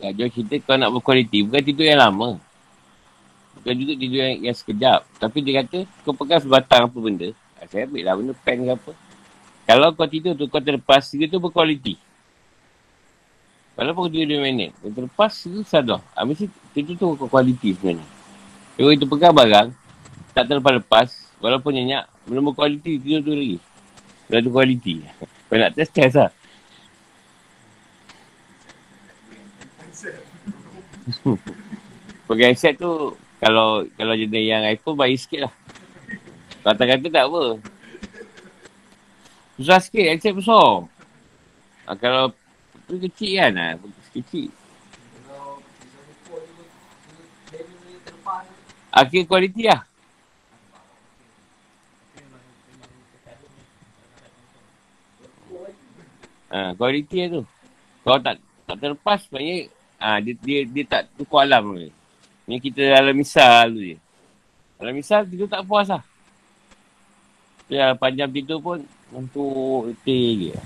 Diajar kita kau nak berkualiti. Bukan tidur yang lama. Bukan juga tidur yang, yang sekejap. Tapi dia kata kau pegang sebatang apa benda. Ah, saya ambil lah benda pen ke apa. Kalau kau tidur tu kau terlepas. Dia tu berkualiti. Walaupun kau tidur 2 minit. Kau terlepas tu sadar. Ha, mesti tidur tu kualiti sebenarnya. Kalau itu pegang barang. Tak terlepas-lepas. Walaupun nyenyak. Belum berkualiti tidur tu lagi. Dah tu kualiti. Kau nak test test lah. Pakai headset tu kalau kalau jenis yang iPhone baik sikit lah. Kata-kata tak apa. Susah sikit headset besar. Ha, kalau tu kecil kan lah. Kecil. Akhir kualiti lah. Ha, kualiti lah tu. Kalau tak tak terlepas, sebenarnya Ha, dia, dia, dia tak tukar alam ni. Ni kita dalam misal tu je. Dalam misal tidur tak puas lah. Ya, panjang tidur pun untuk letih je.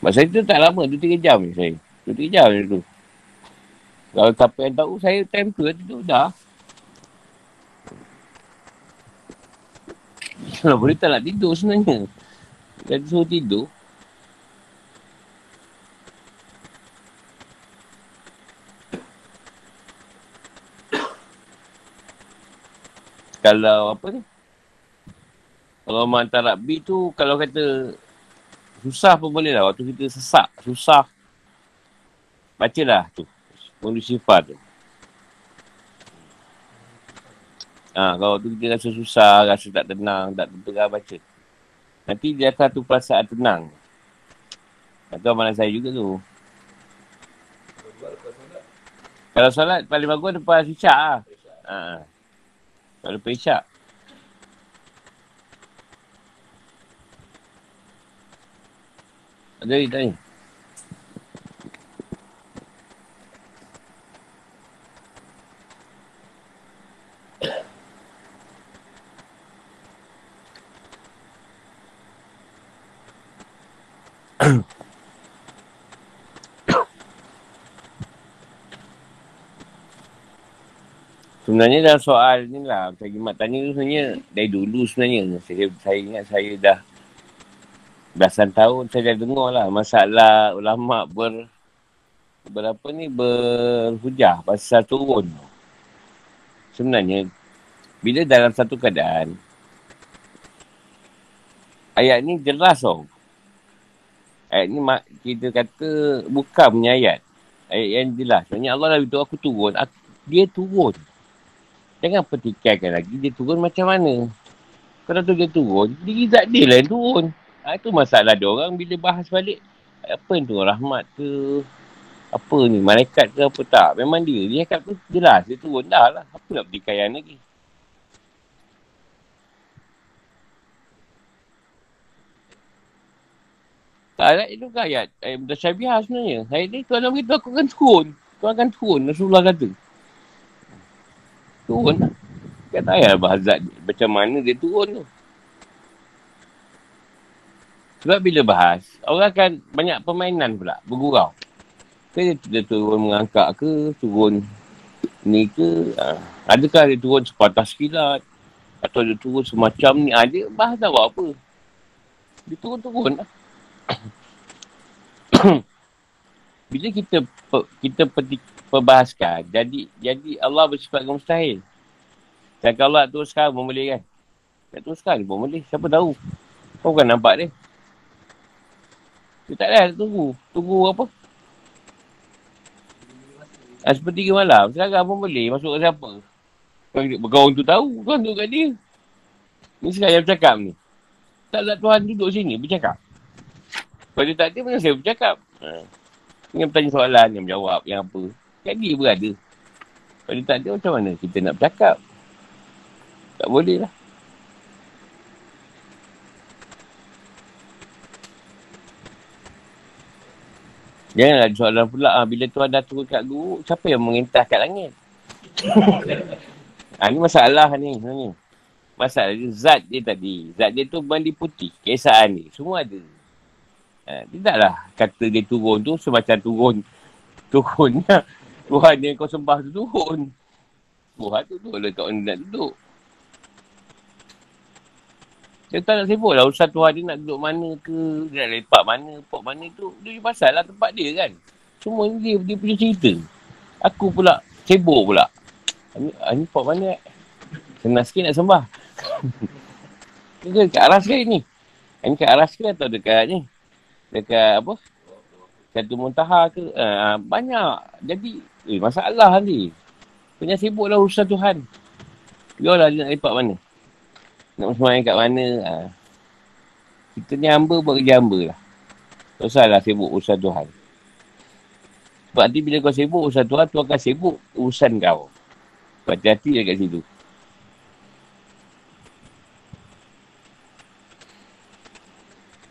Masa itu tak lama, 2-3 jam ni saya. 2-3 jam ni tu. Kalau siapa yang tahu, saya time tu tidur dah. Kalau boleh tak nak tidur sebenarnya. Dia suruh tidur. Kalau apa ni? Kalau antara B tu, kalau kata susah pun boleh lah. Waktu kita sesak, susah. Baca lah tu. Kondisi sifat tu. Ha, kalau tu kita rasa susah, rasa tak tenang, tak tenang, baca. Nanti dia akan tu perasaan tenang. Itu amalan saya juga tu. Kalau solat paling bagus depan isyak lah. Ha. Kalau lepas isyak. Ada ni tanya. Sebenarnya dalam soal ni lah, saya Gimat tanya tu sebenarnya dari dulu sebenarnya. Saya, saya ingat saya dah belasan tahun saya dah dengar lah masalah ulama ber berapa ni berhujah pasal turun. sebenarnya bila dalam satu keadaan ayat ni jelas tau. Ayat ni mak, kita kata bukan punya ayat. Ayat yang jelas. Maksudnya Allah dah beritahu aku turun. Aku, dia turun. Jangan petikaikan lagi dia turun macam mana. Kalau tu dia turun, diri tak dia lah yang turun. Ha, itu masalah dia orang bila bahas balik. Apa yang tu rahmat ke? Apa ni, malaikat ke apa tak. Memang dia. Dia cakap tu jelas. Dia turun dah lah. Apa nak petikaian lagi. Ayat itu kan ayat. Ayat mutasyabiah sebenarnya. Ayat ni Tuhan beritahu aku akan turun. Tuhan akan turun. Rasulullah kata. Turun lah. Kata ayat bahazat macam mana dia turun tu. Sebab bila bahas, orang akan banyak permainan pula. Bergurau. Ke dia, dia turun mengangkat ke, turun ni ke. Ha. Adakah dia turun sepatah sekilat. Atau dia turun semacam ni. Ha, dia bahas tak buat apa. Dia turun-turun lah. bila kita kita peti, perbahaskan jadi jadi Allah bersifat dengan mustahil. Dan kalau Allah sekarang pun boleh kan? Tak sekarang pun boleh siapa tahu? Kau kan nampak dia. Dia tak ada tunggu. Tunggu apa? Ha, seperti ke malam sekarang pun boleh. Masuk ke siapa? Berkawan tu tahu Tuhan tu kat dia. Ni sekarang yang bercakap ni. Tak nak Tuhan duduk sini bercakap kalau dia tak ada, mana saya bercakap? Ha. Dengan bertanya soalan, yang menjawab, yang apa. Dia berada. Kalau dia tak ada, macam mana kita nak bercakap? Tak boleh lah. Janganlah ada soalan pula. Ha, bila Tuhan dah turun kat guru, siapa yang mengintah kat langit? ha, ni masalah ni sebenarnya. Masalah dia, zat dia tadi. Zat dia tu mandi putih. Kesaan ni. Semua ada. Eh, tidaklah kata dia turun tu semacam turun. Turunnya. Tuhan yang kau sembah tu turun. Tuhan tu tu lah kat nak duduk. Dia tak nak sibuk lah urusan Tuhan dia nak duduk mana ke. Dia nak lepak mana, pok mana tu. Dia pasal lah tempat dia kan. Semua ni dia, dia punya cerita. Aku pula sibuk pula. Ini, ini pok mana? Senang sikit nak sembah. Dia kat aras ke ni? Ini kat aras ke atau dekat ni? Dekat apa? Satu muntaha ke? Uh, banyak. Jadi eh, masalah ni. Punya sibuk lah urusan Tuhan. Biarlah dia nak lepak mana. Nak semayang kat mana uh. kita ni hamba buat kerja hamba lah. Tak sibuk urusan Tuhan. Sebab nanti bila kau sibuk urusan Tuhan Tuhan akan sibuk urusan kau. Hati-hati dekat situ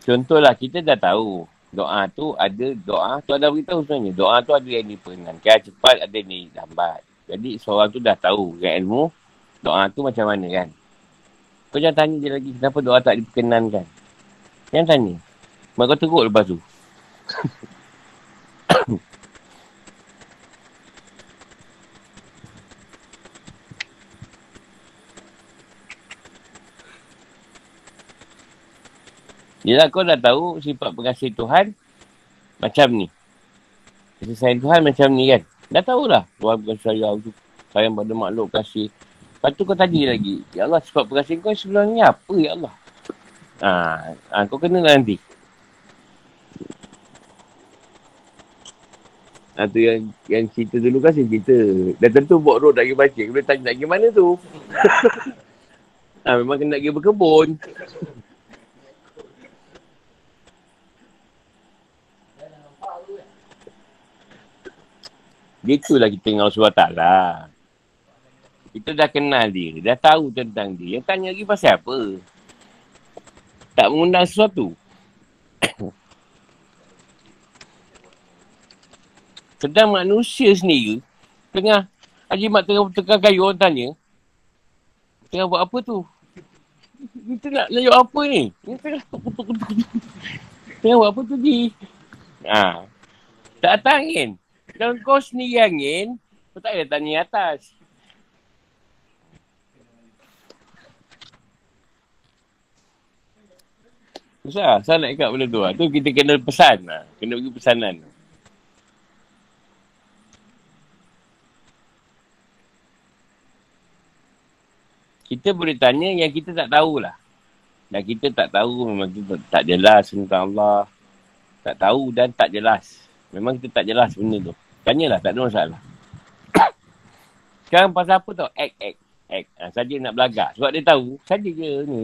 Contohlah kita dah tahu doa tu ada doa tu ada beritahu sebenarnya. Doa tu ada yang diperkenankan cepat ada ni lambat. Jadi seorang tu dah tahu dengan ilmu doa tu macam mana kan. Kau jangan tanya dia lagi kenapa doa tak diperkenankan. Jangan tanya. Mak kau teruk lepas tu. Yelah kau dah tahu sifat pengasih Tuhan macam ni. Kasih sayang Tuhan macam ni kan. Dah tahulah Tuhan bukan sayang tu. Sayang pada makhluk kasih. Lepas tu kau tadi lagi. Ya Allah sifat pengasih kau sebelum ni apa ya Allah. Ha, ha, kau kena lah nanti. Ha, tu yang, yang cerita dulu kan cerita. Dah tentu buat road pergi baca. Boleh tanya pergi mana tu. ha, memang kena pergi berkebun. Itulah kita dengan Allah SWT. Kita dah kenal dia. Dah tahu tentang dia. Yang tanya lagi pasal apa? Tak mengundang sesuatu. Sedang manusia sendiri. Tengah. Haji Mak tengah tekan kayu orang tanya. Tengah buat apa tu? Kita nak layuk apa ni? Tengah, tengah buat apa tu di? Ha. Tak datang kan? Kalau kau sendiri angin, kau tak payah tanya atas. Susah, saya nak ikat benda tu lah. Tu kita kena pesan lah. Kena bagi pesanan. Kita boleh tanya yang kita tak tahulah. Dan kita tak tahu memang kita tak jelas tentang Allah. Tak tahu dan tak jelas. Memang kita tak jelas benda tu. Tanyalah, tak ada masalah. Sekarang pasal apa tau? Act, act, act. Ha, saja nak belagak. Sebab dia tahu, saja je ni.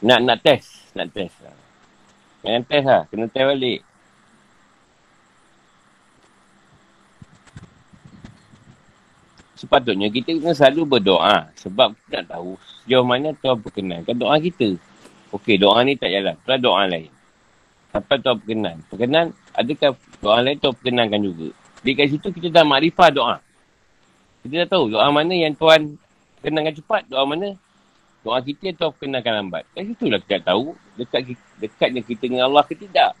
Nak nak test. Nak test. Ha. Jangan test lah. Kena test balik. Sepatutnya kita kena selalu berdoa. Sebab kita nak tahu sejauh mana Tuhan perkenankan doa kita. Okey, doa ni tak jalan. Tuhan doa lain. Apa Tuhan perkenan? Perkenan, adakah doa lain Tuhan perkenankan juga? Di kat situ kita dah makrifah doa. Kita dah tahu doa mana yang Tuhan kenangkan cepat, doa mana doa kita yang Tuhan perkenankan lambat. Kat situ lah kita tahu dekat dekatnya kita dengan Allah ke tidak.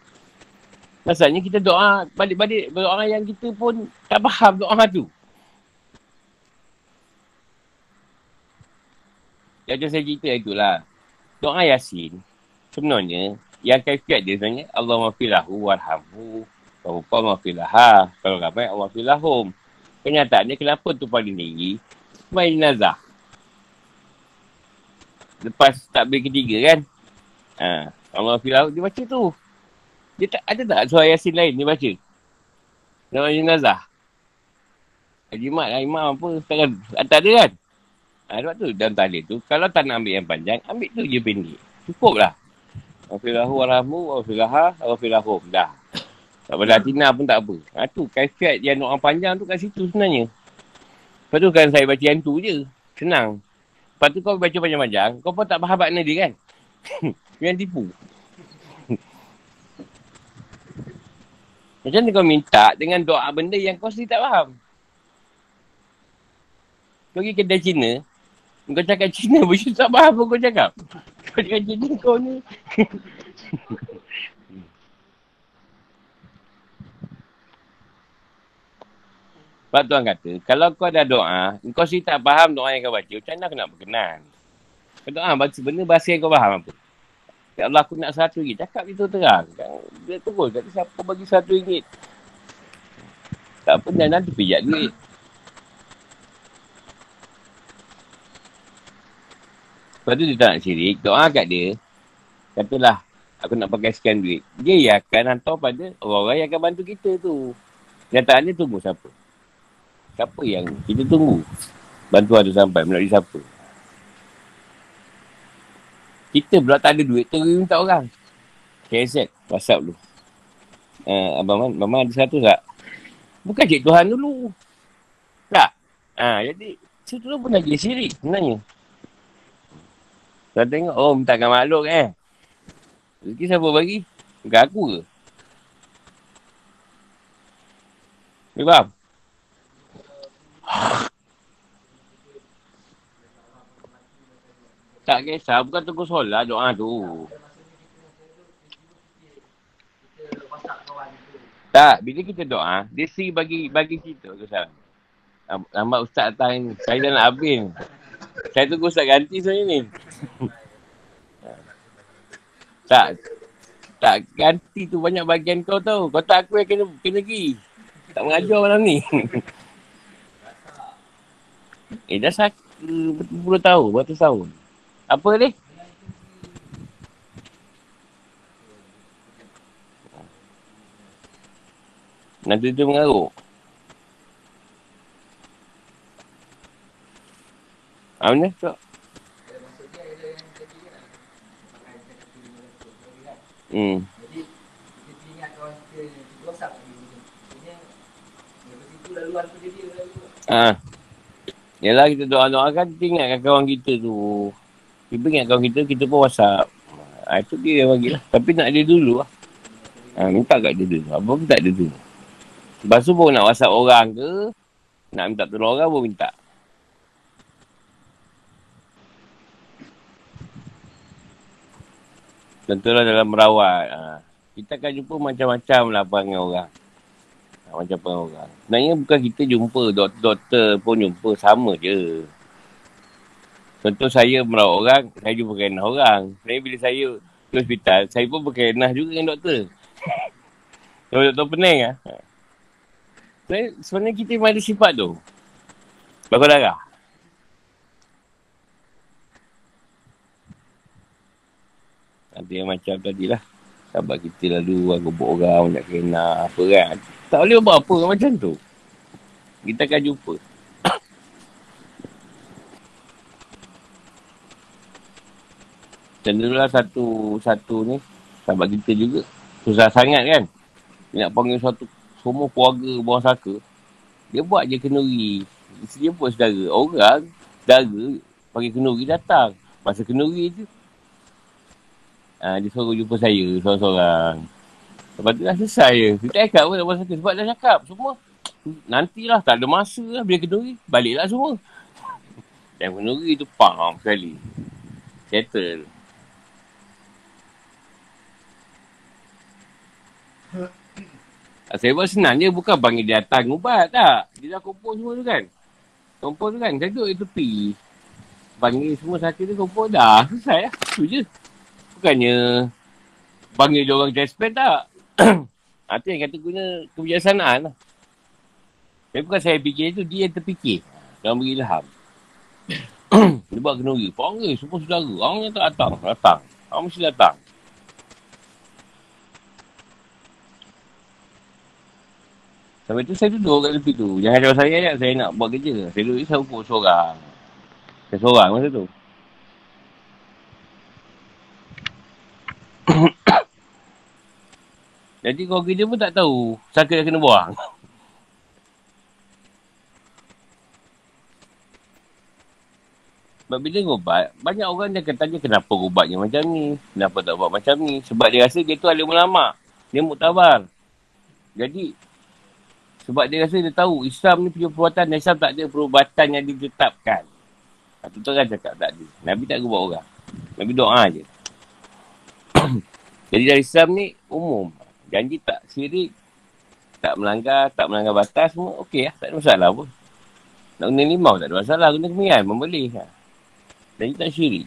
Masalahnya kita doa balik-balik doa yang kita pun tak faham doa tu. Yang saya cerita itulah. Doa Yasin, sebenarnya, yang kaifiat dia sebenarnya, Allah mafilahu warhamhu, Rupa mafilaha, kalau ramai Allah mafilahum. Kenyataannya kenapa tu paling tinggi? Main nazah. Lepas tak takbir ketiga kan? Ha, Allah mafilahu, dia baca tu. Dia tak, ada tak surah Yasin lain dia baca? Nama jenazah. Jimat lah imam apa. Takkan, tak ada kan? Ha, sebab tu dalam tahlil tu, kalau tak nak ambil yang panjang, ambil tu je pendek. Cukup lah. Wafilahu warahmu, wafilaha, wafilahum. Dah. Tak boleh tina pun tak apa. Ha, tu kaifiat yang orang panjang tu kat situ sebenarnya. Lepas tu kan saya baca yang tu je. Senang. Lepas tu kau baca panjang-panjang, kau pun tak faham makna dia kan? yang tipu. Macam ni kau minta dengan doa benda yang kau sendiri tak faham. Kau pergi kedai Cina, kau cakap Cina pun tak faham apa kau cakap. Kau cakap Cina kau ni. Sebab Tuhan kata, kalau kau ada doa, kau sih tak faham doa yang kau baca, macam mana aku nak berkenan? Kau doa, baca benda bahasa yang kau faham apa? Ya Allah, aku nak satu ringgit. Cakap itu terang. Dia terus kata, siapa bagi satu ringgit? Tak dan nanti pijak duit. Lepas tu dia tak nak syirik, doa kat dia. Katalah, aku nak pakai sekian duit. Dia yang akan hantar pada orang-orang yang akan bantu kita tu. Nyataannya tunggu siapa? Siapa yang kita tunggu? Bantuan tu sampai melalui siapa? Kita pula tak ada duit, terus minta orang. KZ, WhatsApp dulu. Uh, Abang Man, Abang Man ada satu tak? Bukan cik Tuhan dulu. Tak? Ha, jadi, situ tu pun lagi syirik sebenarnya. Kau tengok, oh mintakan makhluk eh. Rezeki siapa bagi? Bukan aku ke? Ni faham? tak kisah, bukan tunggu solat doa tu. Tak, bila kita doa, dia si bagi bagi kita ke salam. Lambat ustaz datang, saya dah nak habis. Saya tunggu Ustaz ganti sebenarnya ni. Tak. Tak ganti tu banyak bagian kau tau. Kau tak aku yang kena, kena pergi. Tak mengajar malam ni. eh dah sakit berpuluh tahun, berapa tahun. Apa ni? Nanti tu mengaruk. Ha, mana tu? Hmm. Ha. Yalah kita doa-doa kan kita ingatkan kawan kita tu. Kita ingat kawan kita, kita pun whatsapp. Ha, itu dia yang bagi lah. Tapi nak dia dulu lah. Ha, minta kat dia dulu. Apa pun tak ada dulu. Lepas tu pun nak whatsapp orang ke, nak minta tolong orang pun minta. Tentulah dalam merawat. Ha. Kita akan jumpa macam-macam lah perangai orang. Ha, macam perangai orang. Sebenarnya bukan kita jumpa. Doktor-doktor pun jumpa. Sama je. Contoh saya merawat orang, saya jumpa kenah orang. Saya bila saya ke hospital, saya pun berkenah juga dengan doktor. Kalau doktor pening lah. Sebenarnya kita ada sifat tu. Bakal darah. Ada yang macam tadi lah. Sahabat kita lalu buat orang nak kena apa kan. Tak boleh buat apa macam tu. Kita akan jumpa. Macam lah satu, satu ni, sahabat kita juga. Susah sangat kan. Dia nak panggil satu, semua keluarga bawah saka. Dia buat je kenuri. Dia buat saudara. Orang, saudara, panggil kenuri datang. Masa kenuri tu. Ha, dia suruh jumpa saya, seorang-seorang. Lepas tu dah selesai je. Dia tak ikat pun tak saka. Sebab dah cakap semua. Nantilah, tak ada masa lah bila kenuri. Baliklah semua. Dan kenuri tu, pam sekali. Settle. Saya buat senang dia bukan panggil dia datang ubat tak. Dia dah kumpul semua tu kan. Kumpul tu kan. Saya duduk di tepi. Panggil semua sakit tu kumpul dah. Selesai lah. Itu je. Bukannya panggil dia orang test tak. Itu yang kata guna kebijaksanaan lah. Tapi bukan saya fikir tu, dia yang terfikir. Dia beri ilham. dia buat kenuri. Panggil semua saudara. Orang yang tak datang. Datang. Orang mesti datang. Sampai tu saya duduk kat tepi tu. Jangan cakap saya ya, saya nak buat kerja. Saya duduk saya ukur seorang. Saya seorang masa tu. Jadi kau kerja pun tak tahu siapa dah kena buang. Sebab bila ubat, banyak orang dia akan tanya kenapa ubatnya macam ni. Kenapa tak buat macam ni. Sebab dia rasa dia tu alim ulama. Dia muktabar. Jadi sebab dia rasa dia tahu Islam ni punya perbuatan Islam tak ada perubatan yang ditetapkan. Satu tu kan cakap tak ada. Nabi tak buat orang. Nabi doa je. Jadi dari Islam ni umum. Janji tak sirik. Tak melanggar, tak melanggar batas semua. Okey lah. Tak ada masalah pun. Nak guna limau tak ada masalah. Guna kemian boleh. Ha. Janji tak syirik.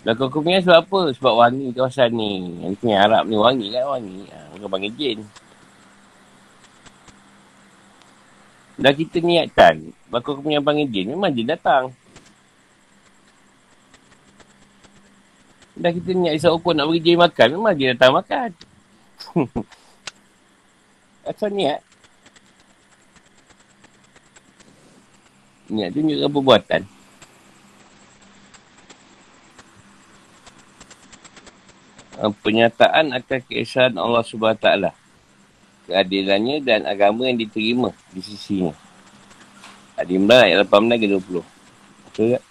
Kau kemian sebab apa? Sebab wangi kawasan ni. Yang kemian Arab ni wangi kan wangi. Ha, orang panggil jin. Dah kita niatkan, bakal punya panggil jin, memang jin datang. Dah kita niat isap ukur nak bagi jin makan, memang jin datang makan. Asal niat. Niat tu tunjukkan perbuatan. Penyataan akan keesaan Allah SWT keadilannya dan agama yang diterima di sisinya. Adi Imran ayat 18 ke 20. Betul tak?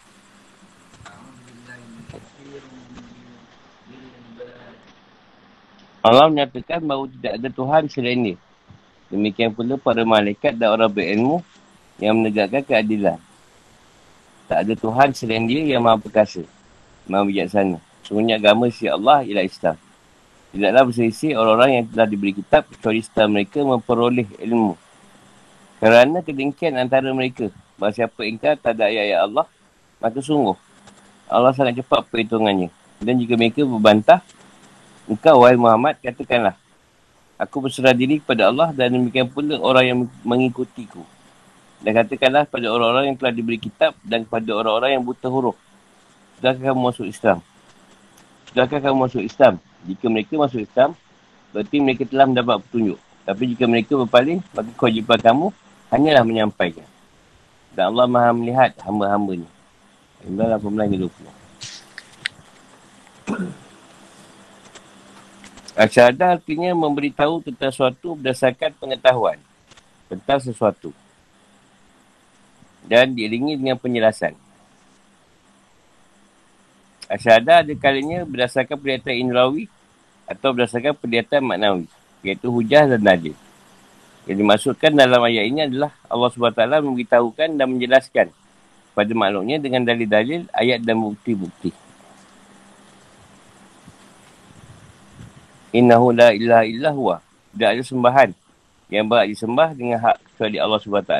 Allah menyatakan bahawa tidak ada Tuhan selain dia. Demikian pula para malaikat dan orang berilmu yang menegakkan keadilan. Tak ada Tuhan selain dia yang maha perkasa. Maha bijaksana. Semuanya agama si Allah ialah Islam. Tidaklah berselisih orang-orang yang telah diberi kitab kecuali setelah mereka memperoleh ilmu. Kerana kedengkian antara mereka. Bahawa siapa ingkar tak ada ayat-ayat Allah, maka sungguh. Allah sangat cepat perhitungannya. Dan jika mereka berbantah, engkau wahai Muhammad katakanlah, aku berserah diri kepada Allah dan demikian pula orang yang mengikutiku. Dan katakanlah kepada orang-orang yang telah diberi kitab dan kepada orang-orang yang buta huruf. Sudahkah kamu masuk Islam? Sudahkah kamu masuk Islam? Jika mereka masuk Islam, berarti mereka telah mendapat petunjuk. Tapi jika mereka berpaling, maka kewajipan kamu hanyalah menyampaikan. Dan Allah maha melihat hamba-hambanya. Imran 18 20. Asyada artinya memberitahu tentang sesuatu berdasarkan pengetahuan tentang sesuatu. Dan diiringi dengan penjelasan. Asyada ada kalinya berdasarkan pernyataan Inrawi atau berdasarkan pernyataan maknawi. Iaitu hujah dan dalil. Yang dimaksudkan dalam ayat ini adalah Allah SWT memberitahukan dan menjelaskan pada makhluknya dengan dalil-dalil, ayat dan bukti-bukti. Innahu la ilaha illa huwa. Tidak ada sembahan yang berat disembah dengan hak kecuali Allah SWT.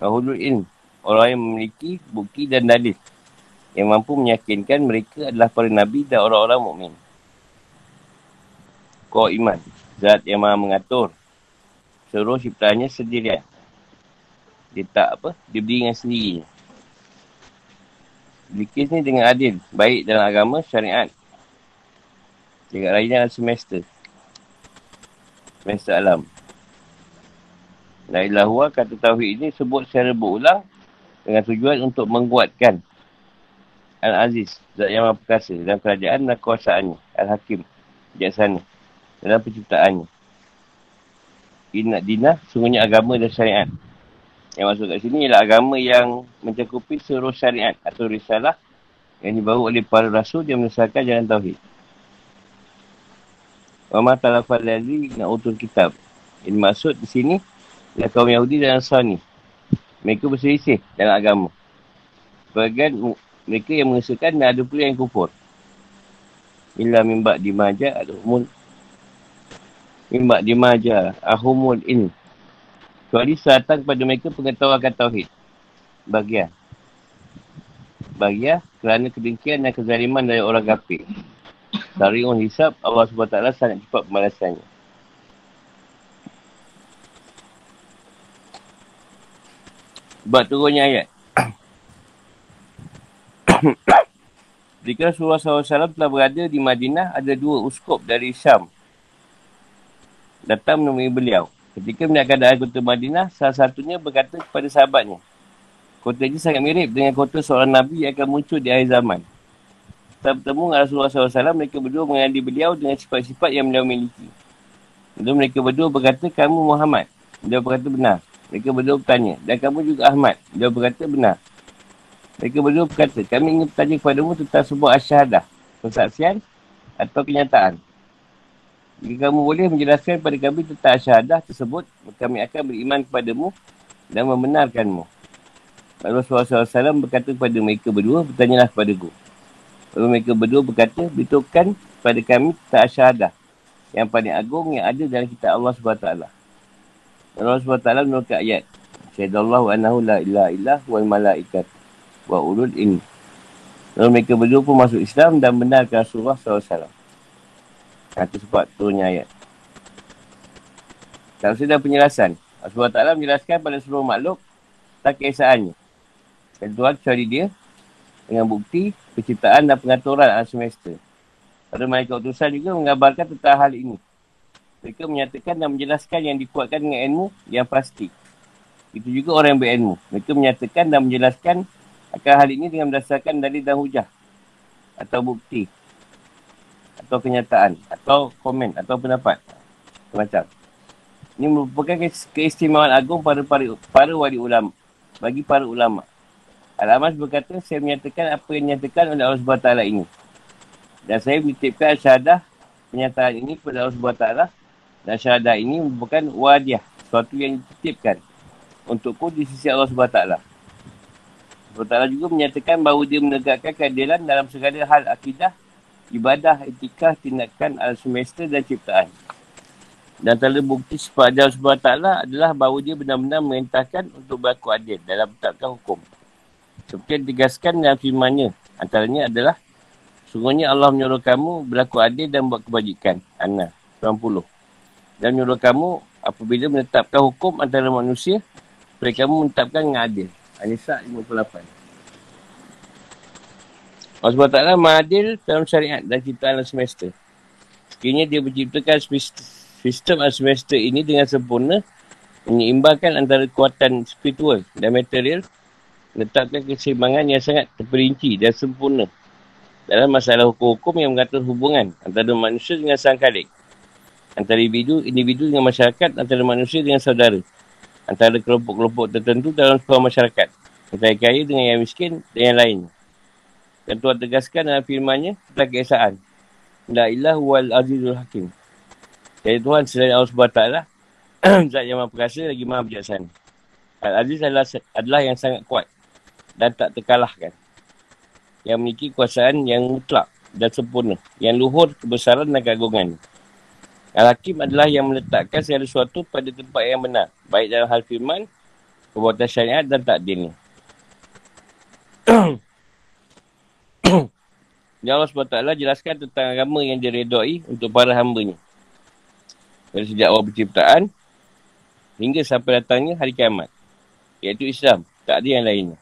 Rahulul ilm. Orang yang memiliki bukti dan dalil yang mampu meyakinkan mereka adalah para nabi dan orang-orang mukmin. Kau iman, zat yang maha mengatur seluruh ciptaannya sendirian. Dia tak apa, dia berdiri dengan sendiri. Zikir ni dengan adil. Baik dalam agama, syariat. Jaga raya dalam semester. Semester alam. La ilaha kata tauhid ini sebut secara berulang dengan tujuan untuk menguatkan Al-Aziz, zat yang maha perkasa dalam kerajaan dan kuasaannya. Al-Hakim, bijaksana dalam penciptaannya. Inna dinah, sungguhnya agama dan syariat. Yang masuk kat sini ialah agama yang mencakupi seluruh syariat atau risalah yang dibawa oleh para rasul yang menyelesaikan jalan tauhid. Wa ma talafal ladzi na'utul kitab. Ini maksud di sini dan kaum Yahudi dan Nasrani. Mereka berselisih dalam agama. Sebagian mereka yang mengesahkan dan ada pula yang kufur. Illa mimba di majah al-humul. Mimba di majah ahumul in. Kecuali datang kepada mereka pengetahuan akan tauhid. Bagian. Bagian kerana kedengkian dan kezaliman dari orang kafir. Sari'un hisab Allah SWT sangat cepat pembalasannya. Sebab turunnya ayat. Jika Rasulullah SAW telah berada di Madinah, ada dua uskop dari Syam. Datang menemui beliau. Ketika melihat keadaan kota Madinah, salah satunya berkata kepada sahabatnya. Kota ini sangat mirip dengan kota seorang Nabi yang akan muncul di akhir zaman. Setelah bertemu dengan Rasulullah SAW, mereka berdua mengandung beliau dengan sifat-sifat yang beliau miliki. Lalu mereka berdua berkata, kamu Muhammad. Beliau berkata benar. Mereka berdua bertanya, dan kamu juga Ahmad. Dia berkata benar. Mereka berdua berkata, kami ingin bertanya kepadamu tentang sebuah asyahadah, persaksian atau kenyataan. Jika kamu boleh menjelaskan kepada kami tentang asyahadah tersebut, kami akan beriman kepadamu dan membenarkanmu. Rasulullah SAW berkata kepada mereka berdua, bertanyalah kepada ku. Lalu mereka berdua berkata, beritahukan kepada kami tentang asyahadah yang paling agung yang ada dalam kitab Allah SWT. Allah SWT menurutkan ayat. Syahdallahu annahu la ilaha illah wal malaikat wa ulul ini. Lalu mereka berdua pun masuk Islam dan benarkan Rasulullah SAW. Kata sebab turunnya ayat. Tak usah penjelasan. Rasulullah SWT menjelaskan pada seluruh makhluk tak keesaannya. Dan Tuhan dia dengan bukti penciptaan dan pengaturan alam semesta. Pada malaikat utusan juga menggambarkan tentang hal ini. Mereka menyatakan dan menjelaskan yang dikuatkan dengan ilmu yang pasti. Itu juga orang yang berilmu. Mereka menyatakan dan menjelaskan akan hal ini dengan berdasarkan dalil dan hujah. Atau bukti. Atau kenyataan. Atau komen. Atau pendapat. Macam. Ini merupakan keistimewaan agung pada para, para wali ulama. Bagi para ulama. Al-Amas berkata, saya menyatakan apa yang dinyatakan oleh Allah SWT ini. Dan saya menitipkan syahadah penyataan ini kepada Allah SWT dan syahadah ini merupakan wadiah. Sesuatu yang dititipkan untukku di sisi Allah SWT. Allah juga menyatakan bahawa dia menegakkan keadilan dalam segala hal akidah, ibadah, etika, tindakan al-semester dan ciptaan. Dan antara bukti sifat Allah SWT adalah bahawa dia benar-benar merintahkan untuk berlaku adil dalam menetapkan hukum. Seperti yang ditegaskan dalam firmannya, antaranya adalah Sungguhnya Allah menyuruh kamu berlaku adil dan buat kebajikan. Anna 90 dan menyuruh kamu apabila menetapkan hukum antara manusia supaya kamu menetapkan dengan adil. Anisa 58. Allah SWT mengadil dalam syariat dan ciptaan semester. Sekiranya dia menciptakan sistem semester ini dengan sempurna menyeimbangkan antara kekuatan spiritual dan material menetapkan keseimbangan yang sangat terperinci dan sempurna dalam masalah hukum-hukum yang mengatur hubungan antara manusia dengan sang kalik antara individu, individu dengan masyarakat, antara manusia dengan saudara. Antara kelompok-kelompok tertentu dalam sebuah masyarakat. Antara kaya dengan yang miskin dan yang lain. Dan Tuhan tegaskan dalam firmannya tentang keesaan. La ilah wal azizul hakim. Jadi Tuhan selain Allah SWT Zat yang maha perkasa lagi maha bijaksana. Al-Aziz adalah, adalah yang sangat kuat dan tak terkalahkan. Yang memiliki kuasaan yang mutlak dan sempurna. Yang luhur kebesaran dan keagungan. Al-Hakim adalah yang meletakkan segala sesuatu pada tempat yang benar. Baik dalam hal firman, perbuatan syariat dan takdirnya. Ya Allah SWT jelaskan tentang agama yang diredoi untuk para hambanya. Dari sejak awal penciptaan hingga sampai datangnya hari kiamat. Iaitu Islam. Tak ada yang lainnya.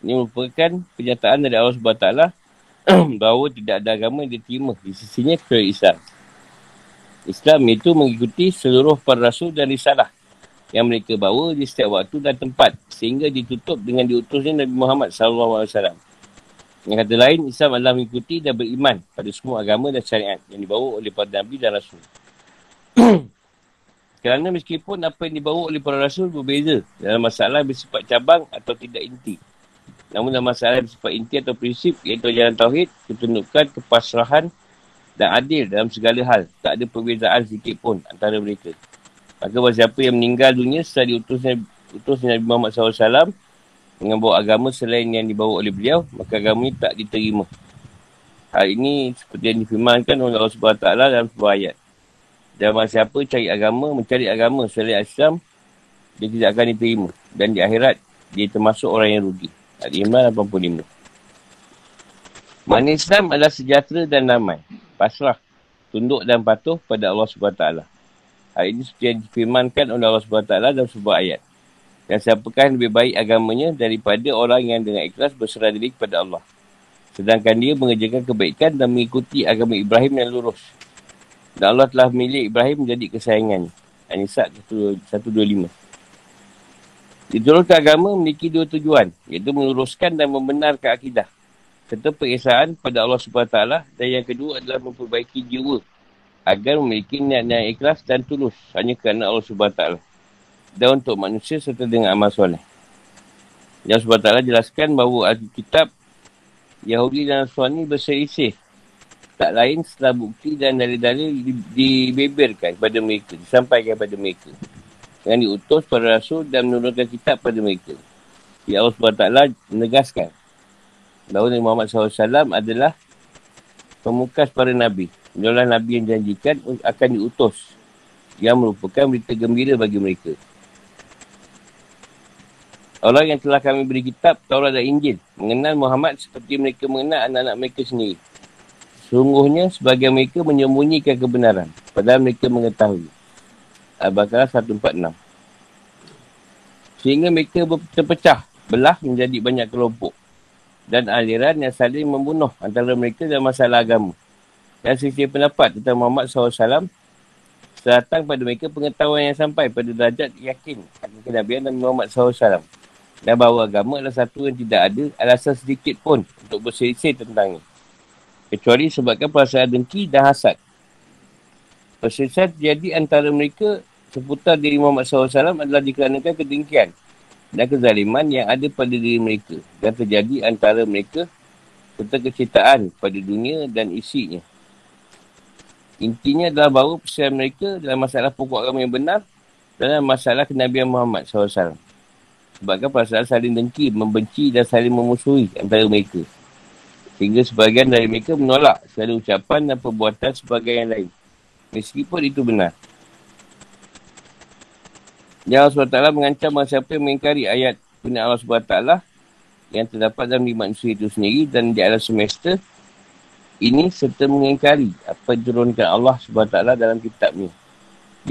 Ini merupakan penyataan dari Allah SWT bahawa tidak ada agama yang diterima di sisinya kecuali Islam. Islam itu mengikuti seluruh para rasul dan risalah yang mereka bawa di setiap waktu dan tempat sehingga ditutup dengan diutusnya Nabi Muhammad SAW. Yang kata lain, Islam adalah mengikuti dan beriman pada semua agama dan syariat yang dibawa oleh para Nabi dan Rasul. Kerana meskipun apa yang dibawa oleh para Rasul berbeza dalam masalah bersifat cabang atau tidak inti. Namun dalam masalah bersifat inti atau prinsip iaitu jalan Tauhid, ketundukan, kepasrahan dan adil dalam segala hal. Tak ada perbezaan sedikit pun antara mereka. Maka siapa yang meninggal dunia setelah diutusnya utus Nabi Muhammad SAW dengan bawa agama selain yang dibawa oleh beliau, maka agama ini tak diterima. Hal ini seperti yang difirmankan oleh Allah SWT dalam sebuah ayat. Dan siapa cari agama, mencari agama selain Islam, dia tidak akan diterima. Dan di akhirat, dia termasuk orang yang rugi. Al-Imran 85. Mana Islam adalah sejahtera dan damai. Pasrah, tunduk dan patuh pada Allah SWT. Hal ini seperti yang difirmankan oleh Allah SWT dalam sebuah ayat. Dan siapakah lebih baik agamanya daripada orang yang dengan ikhlas berserah diri kepada Allah. Sedangkan dia mengerjakan kebaikan dan mengikuti agama Ibrahim yang lurus. Dan Allah telah memilih Ibrahim menjadi kesayangan. An-Nisa 125. Diturunkan agama memiliki dua tujuan. Iaitu meluruskan dan membenarkan akidah. Serta pengesaan pada Allah SWT. Dan yang kedua adalah memperbaiki jiwa. Agar memiliki niat-niat ikhlas dan tulus. Hanya kerana Allah SWT dan untuk manusia serta dengan amal soleh. Yang taklah jelaskan bahawa Alkitab Yahudi dan Nasrani berselisih. Tak lain setelah bukti dan dalil-dalil dibeberkan kepada mereka, disampaikan kepada mereka. Dengan diutus para rasul dan menurunkan kitab pada mereka. Ya Allah SWT menegaskan bahawa Nabi Muhammad SAW adalah pemukas para Nabi. Dia Nabi yang janjikan akan diutus yang merupakan berita gembira bagi mereka. Orang yang telah kami beri kitab, Taurat dan Injil, mengenal Muhammad seperti mereka mengenal anak-anak mereka sendiri. Sungguhnya, sebagian mereka menyembunyikan kebenaran, padahal mereka mengetahui. Al-Baqarah 146. Sehingga mereka terpecah, belah menjadi banyak kelompok. Dan aliran yang saling membunuh antara mereka dalam masalah agama. Dan sisi pendapat tentang Muhammad SAW, datang pada mereka pengetahuan yang sampai pada derajat yakin akan kenabian dan Muhammad SAW dan bahawa agama adalah satu yang tidak ada alasan sedikit pun untuk berselisih tentangnya. Kecuali sebabkan perasaan dengki dan hasad. Perselisihan terjadi antara mereka seputar diri Muhammad SAW adalah dikarenakan kedengkian dan kezaliman yang ada pada diri mereka dan terjadi antara mereka serta kecintaan pada dunia dan isinya. Intinya adalah bahawa perselisihan mereka dalam masalah pokok agama yang benar dalam masalah kenabian Muhammad SAW. Sebabkan perasaan saling dengki, membenci dan saling memusuhi antara mereka. Sehingga sebagian dari mereka menolak segala ucapan dan perbuatan sebagai yang lain. Meskipun itu benar. Yang Allah SWT mengancam siapa yang mengingkari ayat benar Allah SWT yang terdapat dalam lima manusia itu sendiri dan di alam semesta ini serta mengingkari apa yang turunkan Allah SWT dalam kitabnya.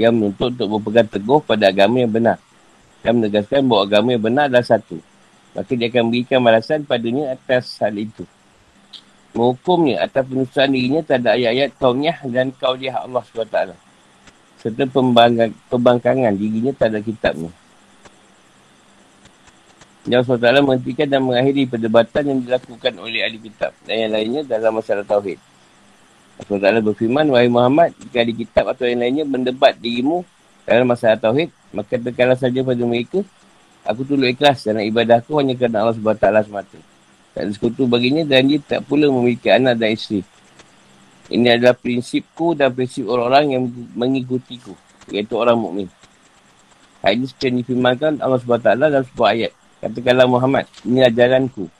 Yang menuntut untuk berpegang teguh pada agama yang benar dan menegaskan bahawa agama yang benar adalah satu. Maka dia akan berikan balasan padanya atas hal itu. Menghukumnya atas penusuhan dirinya terhadap ayat-ayat kaumnya dan kauliah Allah SWT. Serta pembangkangan dirinya terhadap kitabnya. Yang SWT menghentikan dan mengakhiri perdebatan yang dilakukan oleh ahli kitab dan yang lainnya dalam masalah Tauhid. SWT berfirman, Wahai Muhammad, jika ahli kitab atau yang lainnya mendebat dirimu dalam masalah Tauhid, Maka tekanlah saja pada mereka. Aku tunduk ikhlas dalam ibadah aku hanya kerana Allah SWT semata. Tak ada sekutu baginya dan dia tak pula memiliki anak dan isteri. Ini adalah prinsipku dan prinsip orang-orang yang mengikutiku. Iaitu orang mukmin. Hal ini seperti difirmankan Allah SWT dalam sebuah ayat. Katakanlah Muhammad, ini ajaranku.